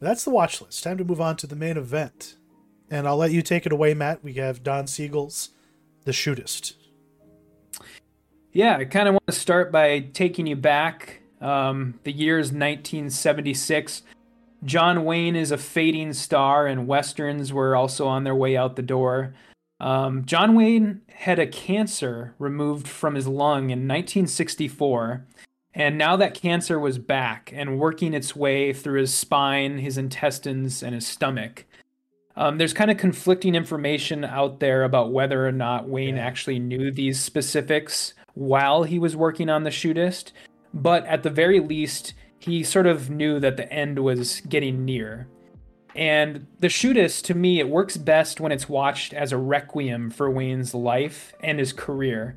that's the watch list time to move on to the main event and i'll let you take it away matt we have don siegel's the shootist Yeah, I kind of want to start by taking you back. Um, the year is 1976. John Wayne is a fading star, and westerns were also on their way out the door. Um, John Wayne had a cancer removed from his lung in 1964, and now that cancer was back and working its way through his spine, his intestines, and his stomach. Um, there's kind of conflicting information out there about whether or not Wayne Yeah. actually knew these specifics while he was working on the shootist, but at the very least, he sort of knew that the end was getting near. And the shootist, to me, it works best when it's watched as a requiem for Wayne's life and his career.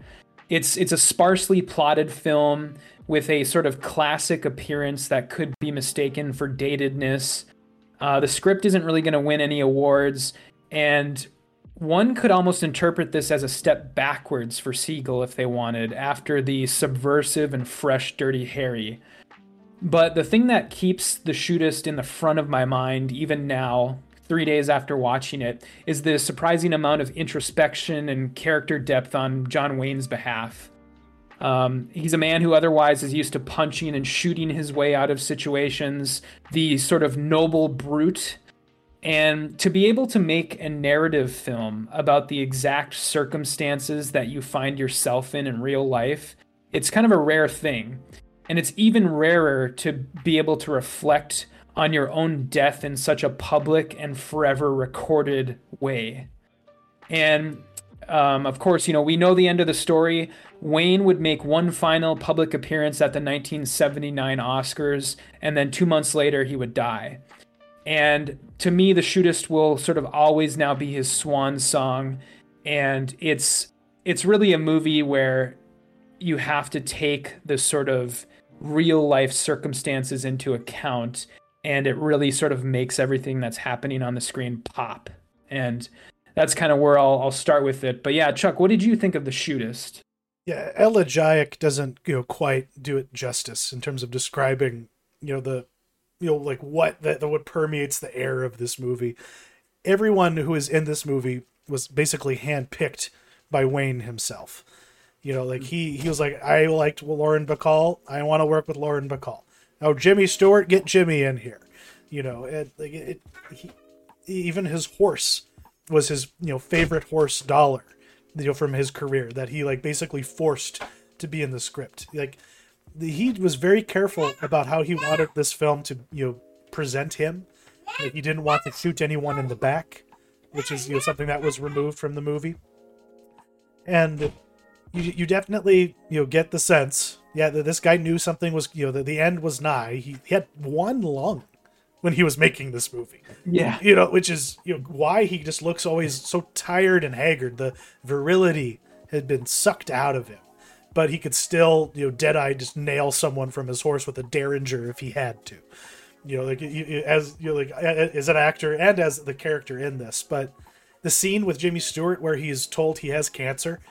It's it's a sparsely plotted film with a sort of classic appearance that could be mistaken for datedness. Uh, the script isn't really going to win any awards, and one could almost interpret this as a step backwards for Siegel if they wanted, after the subversive and fresh Dirty Harry. But the thing that keeps The Shootist in the front of my mind, even now, three days after watching it, is the surprising amount of introspection and character depth on John Wayne's behalf. Um, he's a man who otherwise is used to punching and shooting his way out of situations, the sort of noble brute. And to be able to make a narrative film about the exact circumstances that you find yourself in in real life, it's kind of a rare thing. And it's even rarer to be able to reflect on your own death in such a public and forever recorded way. And um, of course, you know, we know the end of the story. Wayne would make one final public appearance at the 1979 Oscars, and then two months later, he would die. And to me, The Shootist will sort of always now be his swan song. And it's it's really a movie where you have to take the sort of real life circumstances into account and it really sort of makes everything that's happening on the screen pop. And that's kind of where I'll, I'll start with it. But yeah, Chuck, what did you think of The Shootist? Yeah, Elegiac doesn't you know quite do it justice in terms of describing you know the you know like what that what permeates the air of this movie. Everyone who is in this movie was basically handpicked by Wayne himself. You know, like he he was like, I liked Lauren Bacall. I want to work with Lauren Bacall. Oh, Jimmy Stewart, get Jimmy in here. You know, it, like it, he, even his horse was his you know favorite horse dollar, you know, from his career that he like basically forced to be in the script. Like he was very careful about how he wanted this film to you know present him. Like, he didn't want to shoot anyone in the back, which is you know something that was removed from the movie. And you you definitely you know get the sense yeah, that this guy knew something was, you know, the, the end was nigh. He, he had one lung when he was making this movie. Yeah. You know, which is, you know, why he just looks always so tired and haggard. The virility had been sucked out of him. But he could still, you know, dead eye just nail someone from his horse with a derringer if he had to. You know, like as you know, like as an actor and as the character in this. But the scene with Jimmy Stewart where he's told he has cancer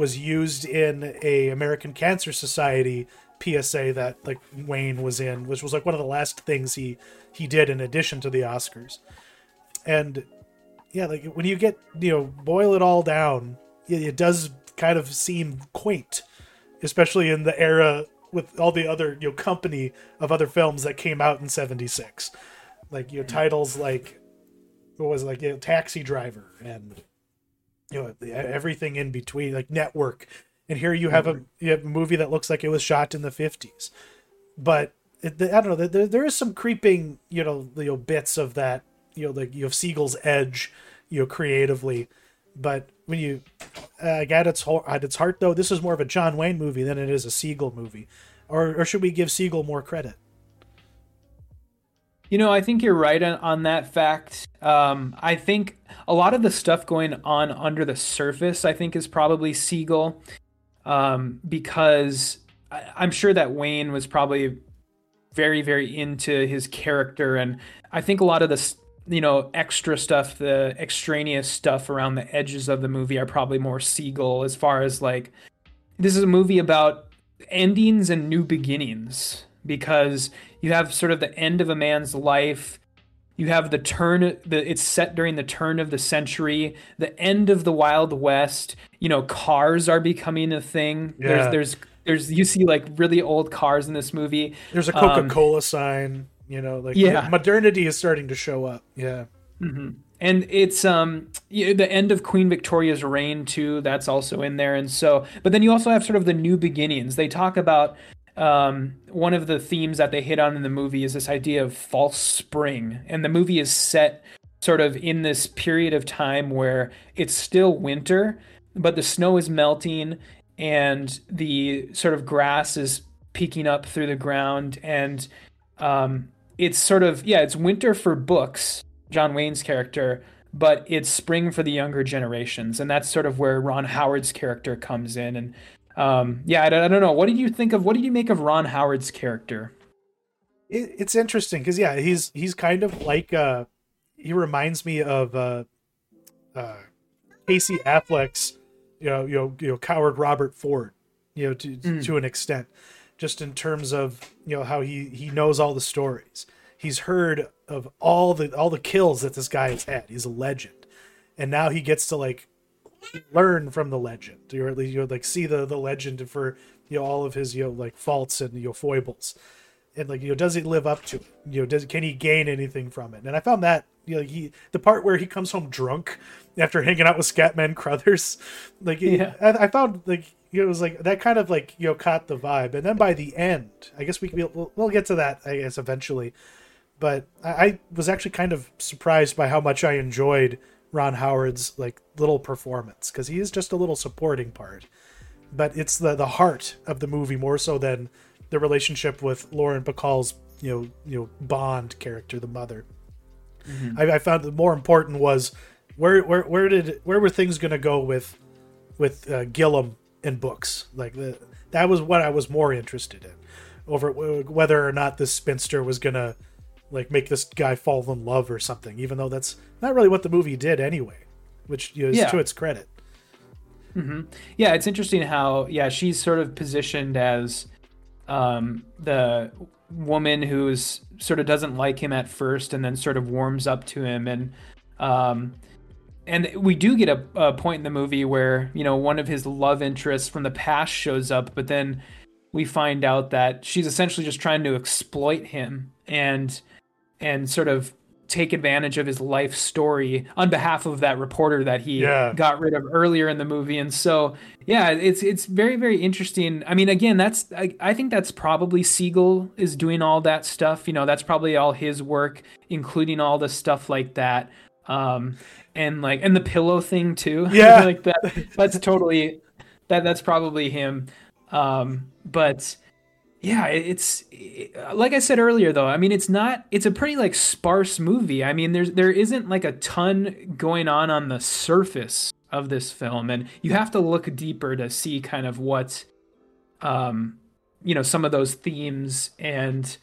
was used in a American Cancer Society PSA that like Wayne was in, which was like one of the last things he he did in addition to the Oscars. And yeah, like when you get you know boil it all down, it, it does kind of seem quaint, especially in the era with all the other you know company of other films that came out in '76, like you know hmm. titles like what was it, like you know, Taxi Driver and you know everything in between like network. And here you have a you have a movie that looks like it was shot in the 50s but it, i don't know there, there is some creeping you know you know bits of that you know like you have siegel's edge you know creatively. But when you uh, at its at its heart though this is more of a john wayne movie than it is a siegel movie. Or, or should we give siegel more credit you know, I think you're right on, on that fact. Um, I think a lot of the stuff going on under the surface, I think, is probably Siegel, um, because I, I'm sure that Wayne was probably very, very into his character, and I think a lot of the you know extra stuff, the extraneous stuff around the edges of the movie, are probably more Siegel. As far as like, this is a movie about endings and new beginnings because you have sort of the end of a man's life. You have the turn the it's set during the turn of the century the end of the wild west. You know cars are becoming a thing. Yeah. there's there's there's you see like really old cars in this movie. There's a coca-cola um, sign you know like yeah. modernity is starting to show up. Yeah. Mm-hmm. and it's um the end of queen victoria's reign too. That's also in there. And so but then you also have sort of the new beginnings. They talk about um, one of the themes that they hit on in the movie is this idea of false spring. And the movie is set sort of in this period of time where it's still winter, but the snow is melting and the sort of grass is peeking up through the ground. And um, it's sort of, yeah, it's winter for books, John Wayne's character, but it's spring for the younger generations. And that's sort of where Ron Howard's character comes in. And um, yeah, I, I, don't know. What did you think of? What did you make of Ron Howard's character? It, it's interesting because yeah, he's he's kind of like uh, he reminds me of uh, uh, Casey Affleck's you know you know you know coward Robert Ford, you know to mm. to an extent, just in terms of you know how he he knows all the stories. He's heard of all the all the kills that this guy has had. He's a legend, and now he gets to like learn from the legend, or at least you know, like see the the legend for you know all of his you know like faults and you know foibles, and like you know does he live up to it? You know, does can he gain anything from it? And I found that you know he the part where he comes home drunk after hanging out with Scatman Crothers, like yeah. I, I found like it was like that kind of like you know caught the vibe, and then by the end, I guess we we'll, we'll get to that I guess eventually, but I, I was actually kind of surprised by how much I enjoyed Ron Howard's like little performance because he is just a little supporting part, but it's the the heart of the movie more so than the relationship with Lauren Bacall's you know you know Bond character, the mother. I, I found the more important was where where where did where were things going to go with with uh, Gillom in books? Like the, that was what I was more interested in. Over w- whether or not this spinster was going to like make this guy fall in love or something even though that's not really what the movie did anyway which you know, is Yeah. to its credit. Yeah, it's interesting how yeah she's sort of positioned as um, the woman who's sort of doesn't like him at first and then sort of warms up to him. And um, and we do get a, a point in the movie where you know one of his love interests from the past shows up, but then we find out that she's essentially just trying to exploit him. And and sort of take advantage of his life story on behalf of that reporter that he Yeah. got rid of earlier in the movie. And so yeah it's it's very very interesting. I mean again that's I, I think that's probably siegel is doing all that stuff. You know that's probably all his work including all the stuff like that. Um and like and the pillow thing too. Yeah. like that that's totally that that's probably him. Um but yeah it's like i said earlier though i mean it's not it's a pretty like sparse movie. I mean there's there isn't like a ton going on on the surface of this film and you have to look deeper to see kind of what um you know some of those themes and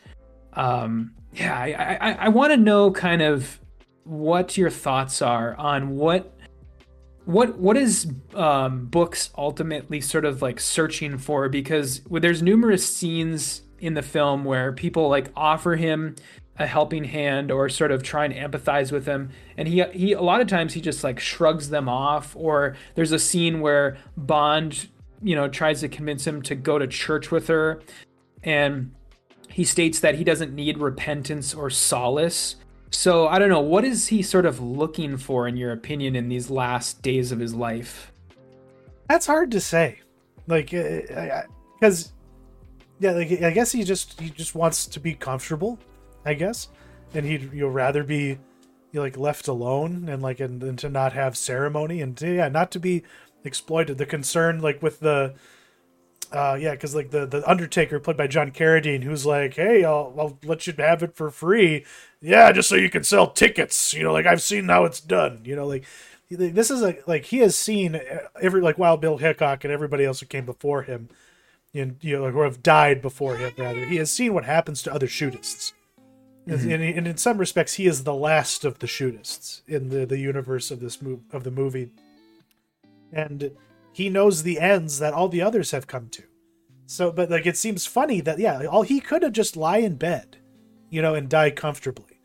um yeah i i, I want to know kind of what your thoughts are on what what what is um, books ultimately sort of like searching for? Because there's numerous scenes in the film where people like offer him a helping hand or sort of try and empathize with him and he he a lot of times he just like shrugs them off or there's a scene where Bond you know tries to convince him to go to church with her and he states that he doesn't need repentance or solace so I don't know. What is he sort of looking for, in your opinion, in these last days of his life? That's hard to say, like, because yeah, like I guess he just he just wants to be comfortable, I guess, and he'd you know, rather be like left alone and like and, and to not have ceremony and to, yeah, not to be exploited. The concern like with the. Uh, yeah, because like the the Undertaker played by John Carradine, who's like, "Hey, I'll, I'll let you have it for free, yeah, just so you can sell tickets." You know, like I've seen how it's done. You know, like this is a like he has seen uh, every like Wild Bill Hickok and everybody else who came before him, and you know, who have died before him. Rather, he has seen what happens to other shootists, and, mm-hmm. and, and in some respects, he is the last of the shootists in the the universe of this move of the movie, and he knows the ends that all the others have come to. So, but like it seems funny that yeah, all he could have just lie in bed, you know, and die comfortably.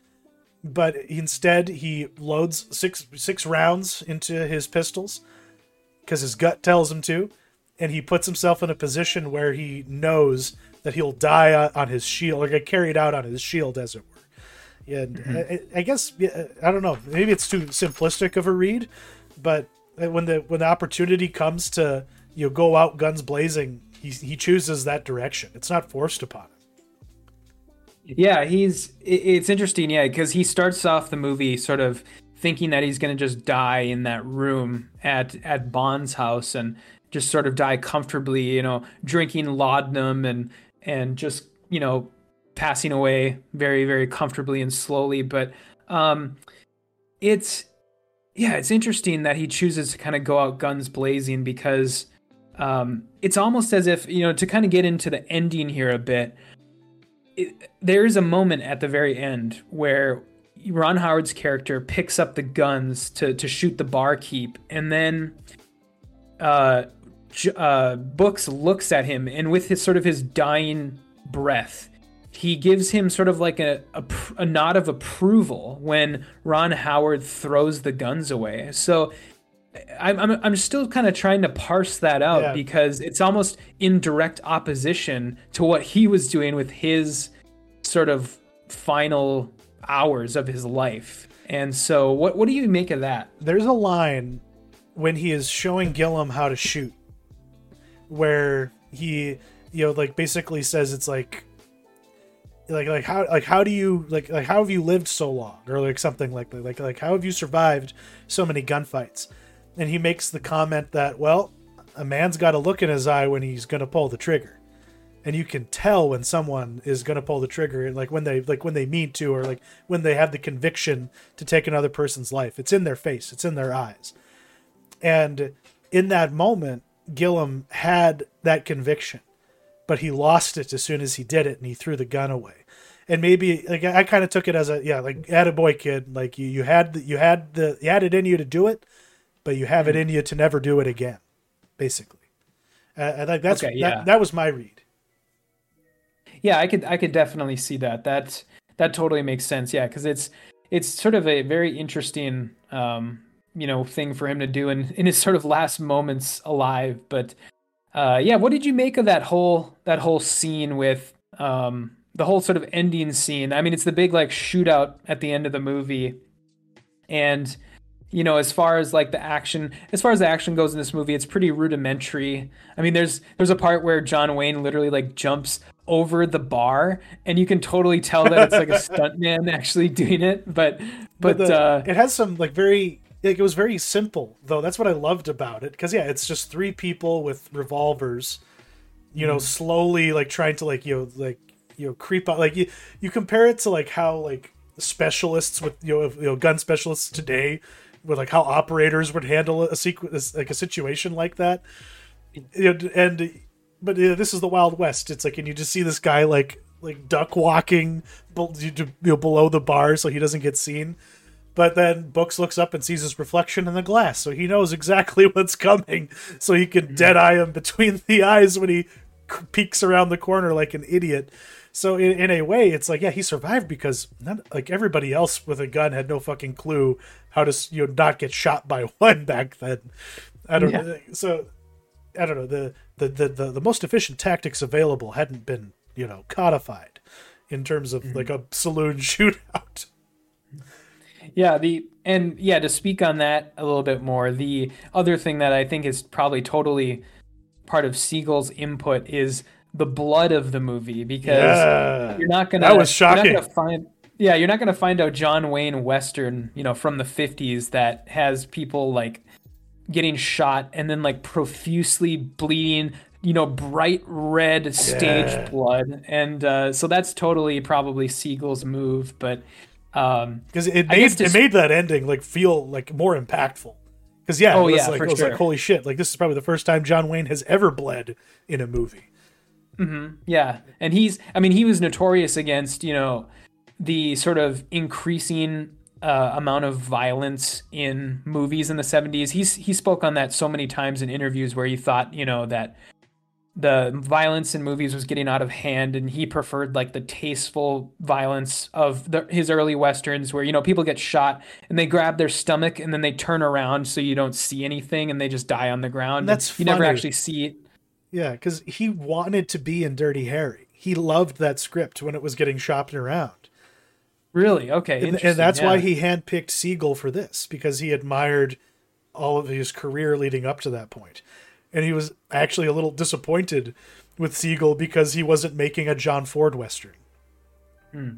But instead he loads six six rounds into his pistols because his gut tells him to and he puts himself in a position where he knows that he'll die on- his shield or get carried out on his shield as it were. And mm-hmm. I, I guess i don't know maybe it's too simplistic of a read but when the when the opportunity comes to you know go out guns blazing he, he chooses that direction. It's not forced upon him Yeah, he's. It's interesting, yeah, because he starts off the movie sort of thinking that he's going to just die in that room at at Bond's house and just sort of die comfortably, you know, drinking laudanum and and just you know passing away very very comfortably and slowly. But um, it's yeah, it's interesting that he chooses to kind of go out guns blazing because um, it's almost as if you know to kind of get into the ending here a bit it, there is a moment at the very end where Ron Howard's character picks up the guns to to shoot the barkeep, and then uh, uh, Books looks at him, and with his sort of his dying breath, he gives him sort of like a, a, a nod of approval when Ron Howard throws the guns away. So I'm, I'm, I'm still kind of trying to parse that out Yeah. because it's almost in direct opposition to what he was doing with his sort of final hours of his life. And so, what what do you make of that? there's a line when he is showing Gillom how to shoot where he you know like basically says it's like like like how like how do you like like how have you lived so long or like something like that like like how have you survived so many gunfights and he makes the comment that well a man's got a look in his eye when he's going to pull the trigger. And you can tell when someone is going to pull the trigger like when they like when they mean to or like when they have the conviction to take another person's life. It's in their face. It's in their eyes. And in that moment Gillom had that conviction but he lost it as soon as he did it and he threw the gun away. And maybe like i kind of took it as a yeah like at a boy kid like you you had the, you had the you had it in you to do it but you have mm-hmm. it in you to never do it again basically uh, i think that's okay, yeah. that, that was my read yeah i could i could definitely see that that that totally makes sense yeah because it's it's sort of a very interesting um you know thing for him to do in in his sort of last moments alive but uh, yeah, what did you make of that whole that whole scene with um, the whole sort of ending scene? I mean, it's the big like shootout at the end of the movie, and you know, as far as like the action, as far as the action goes in this movie, it's pretty rudimentary. I mean, there's there's a part where John Wayne literally like jumps over the bar, and you can totally tell that it's like a stuntman actually doing it. But but, but the, uh, it has some like very like, it was very simple though. That's what I loved about it because yeah, it's just three people with revolvers, you know, mm. slowly like trying to like you know like you know creep out. Like you you compare it to like how like specialists with you know, you know gun specialists today with like how operators would handle a sequence like a situation like that. And but yeah, this is the Wild West. It's like and you just see this guy like like duck walking you know, below the bar so he doesn't get seen but then Books looks up and sees his reflection in the glass, so he knows exactly what's coming. So he can mm-hmm. dead eye him between the eyes when he peeks around the corner like an idiot. So in, in a way, it's like yeah, he survived because not, like everybody else with a gun had no fucking clue how to you know not get shot by one back then. I don't yeah. know. So I don't know the, the the, the the most efficient tactics available hadn't been you know codified in terms of mm-hmm. like a saloon shootout. Yeah, the and yeah, to speak on that a little bit more, the other thing that I think is probably totally part of Siegel's input is the blood of the movie because yeah, you're not gonna that was shocking. Gonna find, yeah, you're not gonna find a John Wayne western, you know, from the '50s that has people like getting shot and then like profusely bleeding you know bright red stage yeah. blood and uh, so that's totally probably siegel's move but um, because it made it made that ending like feel like more impactful. Because yeah, oh, it was yeah, like it was sure. like holy shit! Like this is probably the first time John Wayne has ever bled in a movie. Mm-hmm. Yeah, and he's I mean he was notorious against you know the sort of increasing uh, amount of violence in movies in the 70s. He's he spoke on that so many times in interviews where he thought, you know, that the violence in movies was getting out of hand and he preferred like the tasteful violence of the, his early westerns where you know people get shot and they grab their stomach and then they turn around so you don't see anything and they just die on the ground that's you never actually see it yeah because he wanted to be in dirty harry he loved that script when it was getting shopped around really okay and, and that's yeah. why he handpicked siegel for this because he admired all of his career leading up to that point and he was actually a little disappointed with Siegel because he wasn't making a John Ford western. Hmm.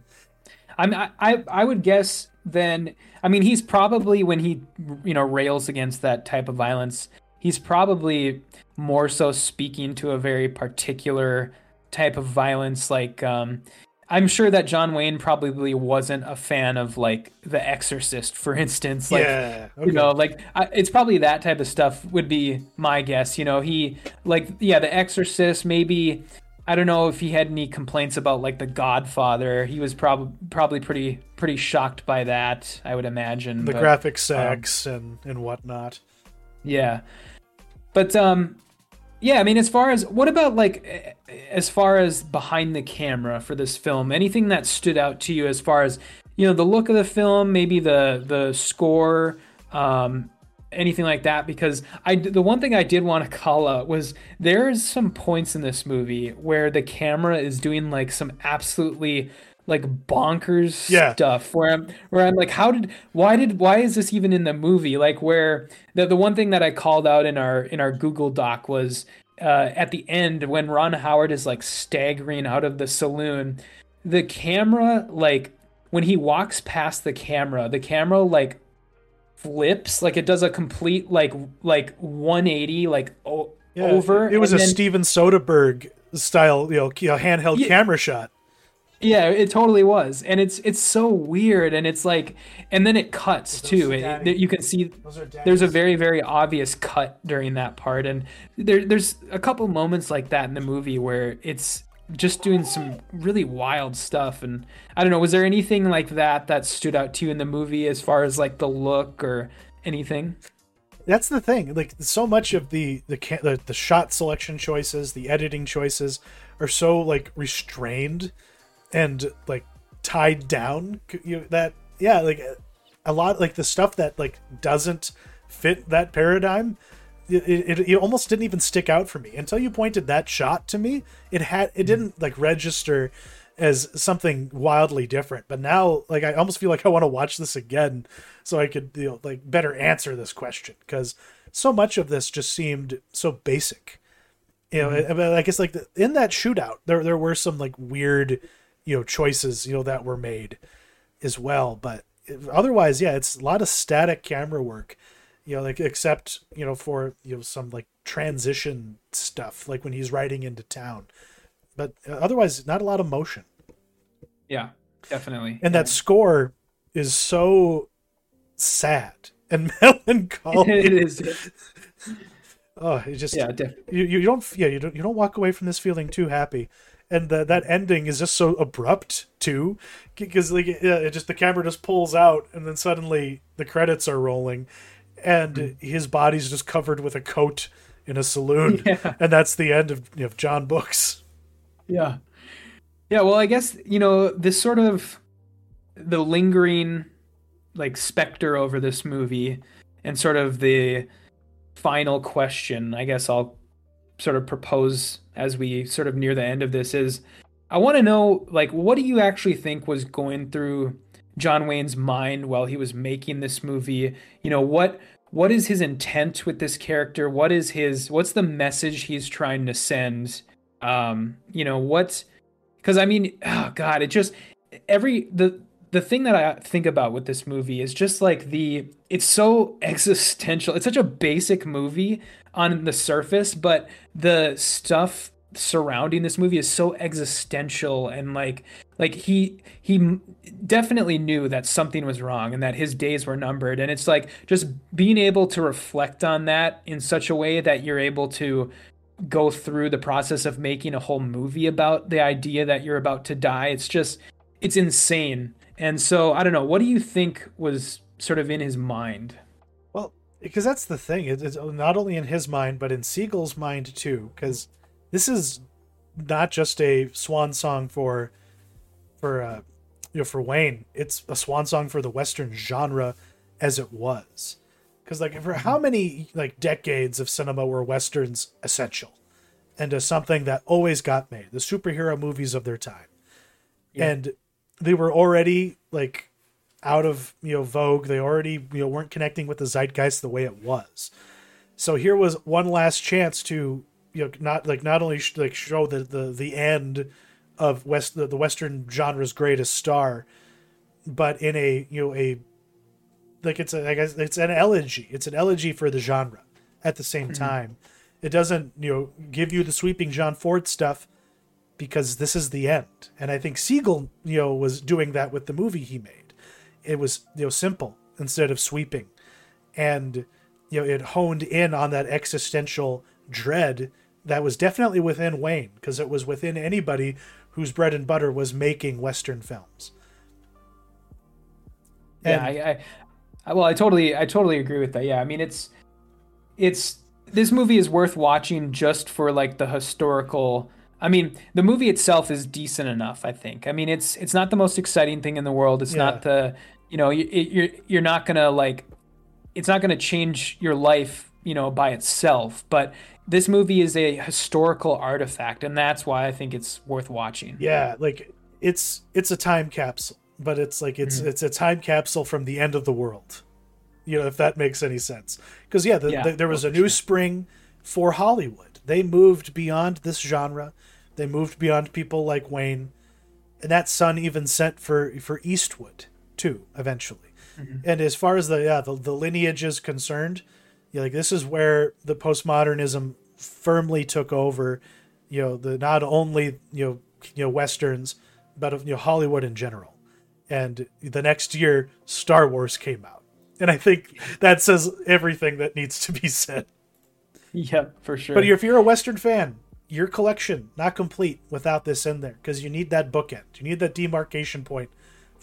I mean, I, I would guess then. I mean, he's probably when he you know rails against that type of violence, he's probably more so speaking to a very particular type of violence, like um, I'm sure that John Wayne probably wasn't a fan of like The Exorcist, for instance. Like, yeah, okay. you know, like I, it's probably that type of stuff would be my guess. You know, he like yeah, The Exorcist. Maybe I don't know if he had any complaints about like The Godfather. He was probably probably pretty pretty shocked by that. I would imagine the but, graphic sex um, and and whatnot. Yeah, but um, yeah, I mean, as far as what about like as far as behind the camera for this film, anything that stood out to you as far as you know the look of the film, maybe the the score, um, anything like that? Because I the one thing I did want to call out was there's some points in this movie where the camera is doing like some absolutely like bonkers yeah. stuff where I'm where I'm like, how did why did why is this even in the movie? Like where the the one thing that I called out in our in our Google Doc was uh, at the end when Ron Howard is like staggering out of the saloon. the camera like when he walks past the camera, the camera like flips like it does a complete like like 180 like o- Yeah, over. It was a then- Steven Soderbergh style, you know, handheld Yeah. camera shot. Yeah, it totally was, and it's it's so weird, and it's like, and then it cuts too. It, it- you can see there's a very very obvious cut during that part, and there there's a couple moments like that in the movie where it's just doing some really wild stuff, and I don't know, was there anything like that that stood out to you in the movie as far as like the look or anything? that's the thing like so much of the the, the the shot selection choices the editing choices are so like restrained and like tied down you know, that yeah like uh, a lot like the stuff that like doesn't fit that paradigm it, it, it almost didn't even stick out for me. Until you pointed that shot to me it had it hmm. didn't like register as something wildly different. But now like i almost feel like i want to watch this again so i could you know like better answer this question because so much of this just seemed so basic. You know hmm. I- I, I guess like the, in that shootout there there were some like weird you know choices you know that were made as well. But otherwise yeah it's a lot of static camera work you know like except you know for you know some like transition stuff like when he's riding into town. But uh, otherwise not a lot of motion. Yeah, definitely. and that score is so sad and melancholy. It is. oh it just Yeah, def- you, you don't yeah you don't you don't walk away from this feeling too happy and the, that ending is just so abrupt too because like it, it just the camera just pulls out and then suddenly the credits are rolling and hmm. his body's just covered with a coat in a saloon Yeah. and that's the end of, of john books Yeah. Yeah, well, I guess, you know, this sort of the lingering like specter over this movie and sort of the final question, I guess I'll sort of propose as we sort of near the end of this is I want to know like what do you actually think was going through John Wayne's mind while he was making this movie? You know, what what is his intent with this character? What is his what's the message he's trying to send? um you know what because i mean oh god it just every the the thing that i think about with this movie is just like the it's so existential it's such a basic movie on the surface but the stuff surrounding this movie is so existential and like like he he definitely knew that something was wrong and that his days were numbered and it's like just being able to reflect on that in such a way that you're able to go through the process of making a whole movie about the idea that you're about to die. It's just, it's insane. And so, I don't know, what do you think was sort of in his mind? Because that's the thing. It- It's not only in his mind, but in Siegel's mind too. Because this is not just a swan song for, for uh, you know, for Wayne. It's a swan song for the Western genre, as it was. Because like for how many like decades of cinema were westerns essential, and as something that always got made, the superhero movies of their time, Yeah. and they were already like out of you know vogue. They already you know weren't connecting with the zeitgeist the way it was. So here was one last chance to you know not like not only sh- like show the the the end of west the, the western genre's greatest star, but in a you know a like it's a I guess it's an elegy. It's an elegy for the genre. At the same hmm. time, it doesn't you know give you the sweeping John Ford stuff because this is the end. And I think Siegel, you know, was doing that with the movie he made. It was, you know, simple instead of sweeping. And, you know, it honed in on that existential dread that was definitely within Wayne, because it was within anybody whose bread and butter was making Western films. yeah, I, I, I, well, I totally, I totally agree with that. Yeah, I mean, it's, it's this movie is worth watching just for like the historical. I mean, the movie itself is decent enough. I think. I mean, it's it's not the most exciting thing in the world. It's Yeah. not the, you know, you, you're you're not gonna like, it's not gonna change your life, you know, by itself. But this movie is a historical artifact, and that's why I think it's worth watching. Yeah, like it's it's a time capsule, but it's like it's mm-hmm. it's a time capsule from the end of the world. You know, if that makes any sense. Because yeah, the, Yeah, the- there was a new sure. spring for Hollywood. They moved beyond this genre. They moved beyond people like Wayne, and that sun even set for for Eastwood too eventually. Mm-hmm. And as far as the yeah the, the lineage is concerned, like this is where the postmodernism firmly took over. You know, the not only you know you know westerns, but of you know Hollywood in general. And the next year, Star Wars came out, and I think that says everything that needs to be said. Yeah, for sure. But if you're a Western fan, your collection not complete without this in there because you need that bookend. You need that demarcation point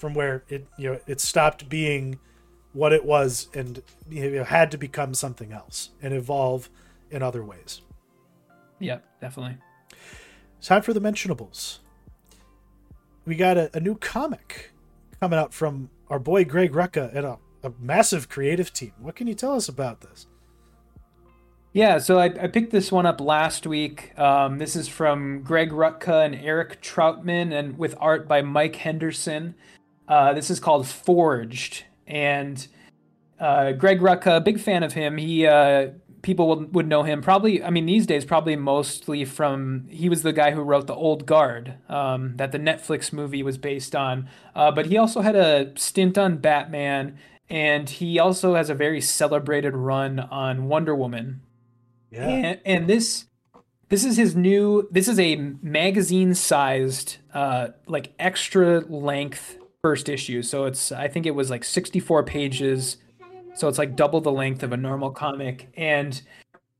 from where it you know it stopped being what it was and you know, had to become something else and evolve in other ways. yeah, definitely. It's time for the mentionables. We got a, a new comic coming out from our boy Greg Rucka and a, a massive creative team. What can you tell us about this? Yeah, so I, I picked this one up last week. Um, this is from Greg Rucka and Eric Trautmann, and with art by Mike Henderson. Uh, this is called Forged, and uh, Greg Rucka, big fan of him. He uh, people would, would know him probably. I mean, these days probably mostly from he was the guy who wrote the Old Guard um, that the Netflix movie was based on. Uh, but he also had a stint on Batman, and he also has a very celebrated run on Wonder Woman. Yeah. And, and this this is his new this is a magazine sized uh like extra length first issue. So it's I think it was like 64 pages. So it's like double the length of a normal comic and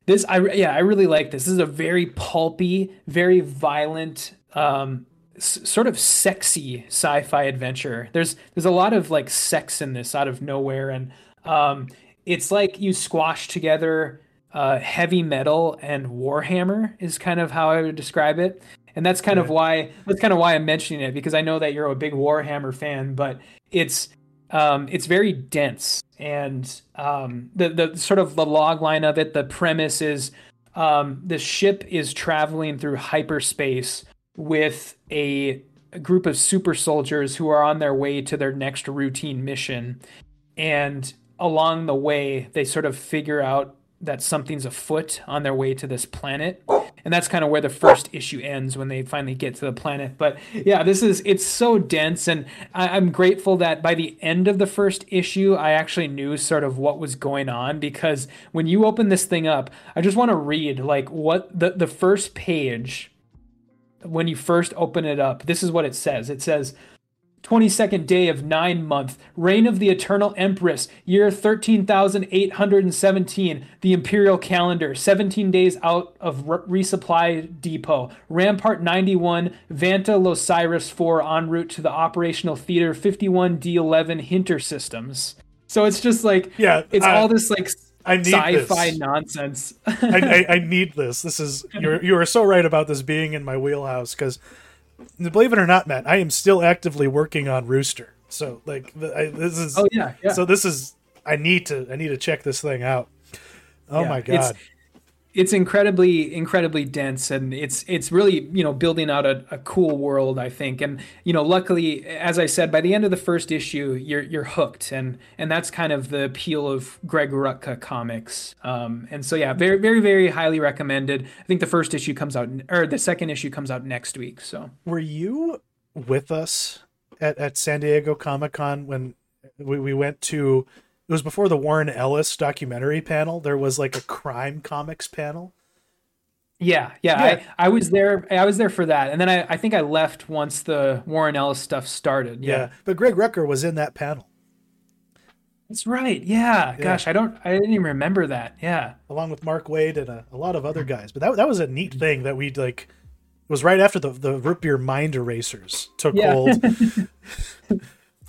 this I yeah, I really like this. This is a very pulpy, very violent um sort of sexy sci-fi adventure. There's there's a lot of like sex in this out of nowhere and um it's like you squash together uh, heavy metal and Warhammer is kind of how I would describe it. And that's kind of why that's kind of why I'm mentioning it because I know that you're a big Warhammer fan, but it's um, it's very dense. And um, the the sort of the log line of it. The premise is um, the ship is traveling through hyperspace with a, a group of super soldiers who are on their way to their next routine mission, and along the way they sort of figure out that something's afoot on their way to this planet and that's kind of where the first issue ends when they finally get to the planet. But yeah this is it's so dense and I, i'm grateful that by the end of the first issue i actually knew sort of what was going on because when you open this thing up i just want to read like what the the first page when you first open it up this is what it says. It says 22nd day of nine month, reign of the eternal empress, year 13,817, the imperial calendar, 17 days out of re- resupply depot, Rampart 91, Vanta Losiris 4 en route to the operational theater 51D11 Hinter systems. So it's just like, Yeah, it's I- all this like I need sci-fi this. nonsense. I, I, I need this. This is you're you are so right about this being in my wheelhouse because believe it or not, Matt, I am still actively working on Rooster. So like I, this is oh yeah, yeah. so this is I need to I need to check this thing out. Oh Yeah, my god. it's incredibly incredibly dense and it's it's really you know building out a, a cool world i think. And you know luckily as i said by the end of the first issue you're you're hooked and and that's kind of the appeal of greg rucka comics. Um and so yeah very very very highly recommended. I think the first issue comes out or the second issue comes out next week so. Were you with us at, at San Diego Comic Con when we, we went to it was before the Warren Ellis documentary panel. There was like a crime comics panel. yeah yeah, Yeah. I, I was there i was there for that and then I, I think i left once the warren ellis stuff started Yeah. But Greg Rucka was in that panel that's right yeah. gosh i don't i didn't even remember that yeah along with Mark Waid and a, a lot of other guys. But that that was a neat thing that we like it was right after the the root beer mind erasers took Yeah. hold.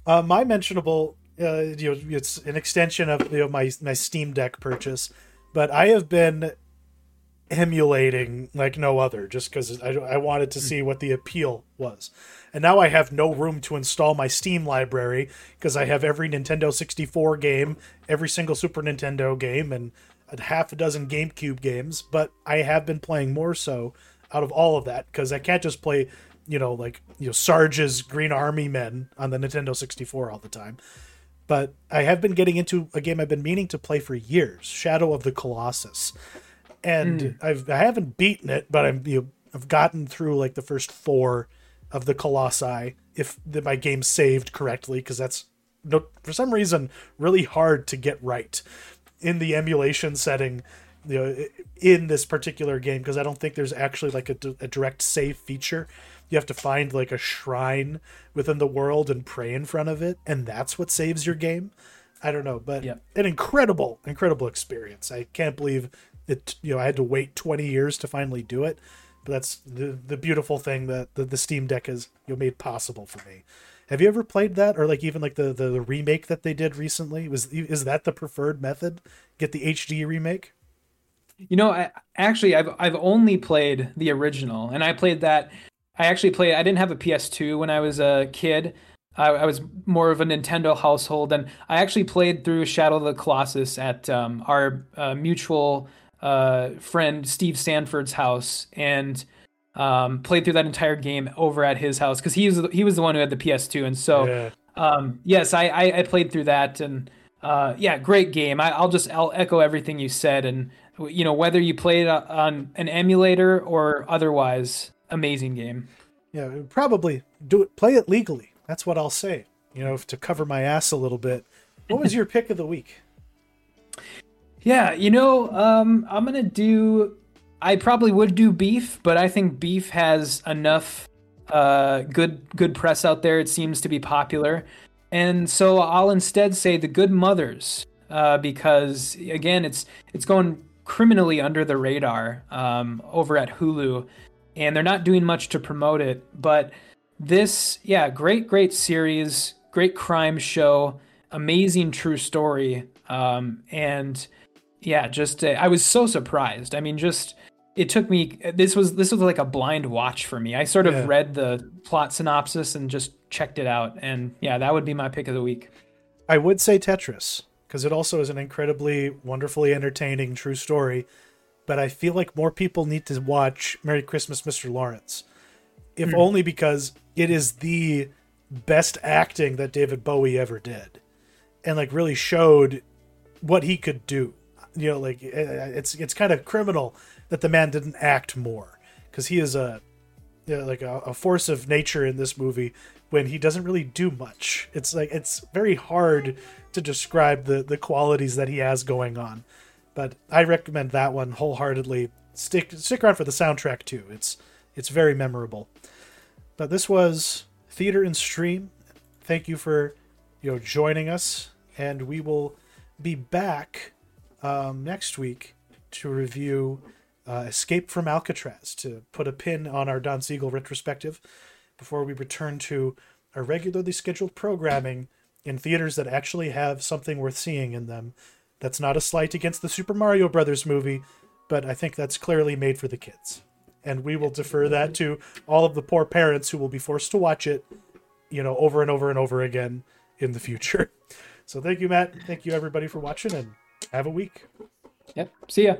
uh, my mentionable, uh, you know, it's an extension of you know, my my Steam Deck purchase, but I have been emulating like no other just because I, I wanted to see what the appeal was. And now I have no room to install my Steam library because I have every Nintendo 64 game, every single Super Nintendo game, and a half a dozen GameCube games. But I have been playing more so out of all of that because I can't just play, you know, like you know Sarge's Green Army Men on the Nintendo 64 all the time. But I have been getting into a game I've been meaning to play for years, Shadow of the Colossus. And hmm. I've I haven't beaten it, but I'm you know, I've gotten through like the first four of the colossi if the, my game saved correctly because that's no, for some reason really hard to get right in the emulation setting you know in this particular game because i don't think there's actually like a, a, direct save feature you have to find like a shrine within the world and pray in front of it and that's what saves your game? I don't know but Yep. an incredible incredible experience. I can't believe it you know i had to wait 20 years to finally do it but that's the the beautiful thing that the, the steam deck has you know, made possible for me. Have you ever played that or like even like the, the the remake that they did recently? Was is that the preferred method? Get the hd remake? You know, I, actually, I've I've only played the original, and I played that. I actually played. I didn't have a PS2 when I was a kid. I, I was more of a Nintendo household, and I actually played through Shadow of the Colossus at um, our uh, mutual uh, friend Steve Sanford's house, and um, played through that entire game over at his house because he was he was the one who had the PS2, and so yeah um, yes, I, I I played through that, and uh, yeah, great game. I, I'll just I'll echo everything you said, and you know whether you played on an emulator or otherwise, amazing game. yeah probably do it play it legally that's what i'll say you know to cover my ass a little bit what was your pick of the week Yeah, you know, um, I'm gonna do. I probably would do beef, but I think beef has enough uh, good good press out there. It seems to be popular, and so I'll instead say the Good Mothers uh, because again, it's it's going criminally under the radar um, over at Hulu, and they're not doing much to promote it. But this, yeah, great great series, great crime show, amazing true story, um, and yeah just uh, i was so surprised i mean just it took me this was this was like a blind watch for me i sort of Yeah. read the plot synopsis and just checked it out and yeah that would be my pick of the week I would say Tetris because it also is an incredibly wonderfully entertaining true story. But I feel like more people need to watch Merry Christmas, Mr. Lawrence, if only because it is the best acting that David Bowie ever did, and like really showed what he could do. You know, like eh, it's it's kind of criminal that the man didn't act more because he is a you know, like a, a force of nature in this movie when he doesn't really do much. It's like it's very hard to describe the the qualities that he has going on. But I recommend that one wholeheartedly. Stick stick around for the soundtrack too. It's it's very memorable. But this was Theater and Stream. Thank you for you know joining us, and we will be back um, next week to review uh, Escape from Alcatraz to put a pin on our Don Siegel retrospective before we return to our regularly scheduled programming in theaters that actually have something worth seeing in them. That's not a slight against the Super Mario Brothers movie, but I think that's clearly made for the kids. And we will defer that to all of the poor parents who will be forced to watch it, you know, over and over and over again in the future. So thank you, Matt. Thank you, everybody, for watching, and have a week. yep see ya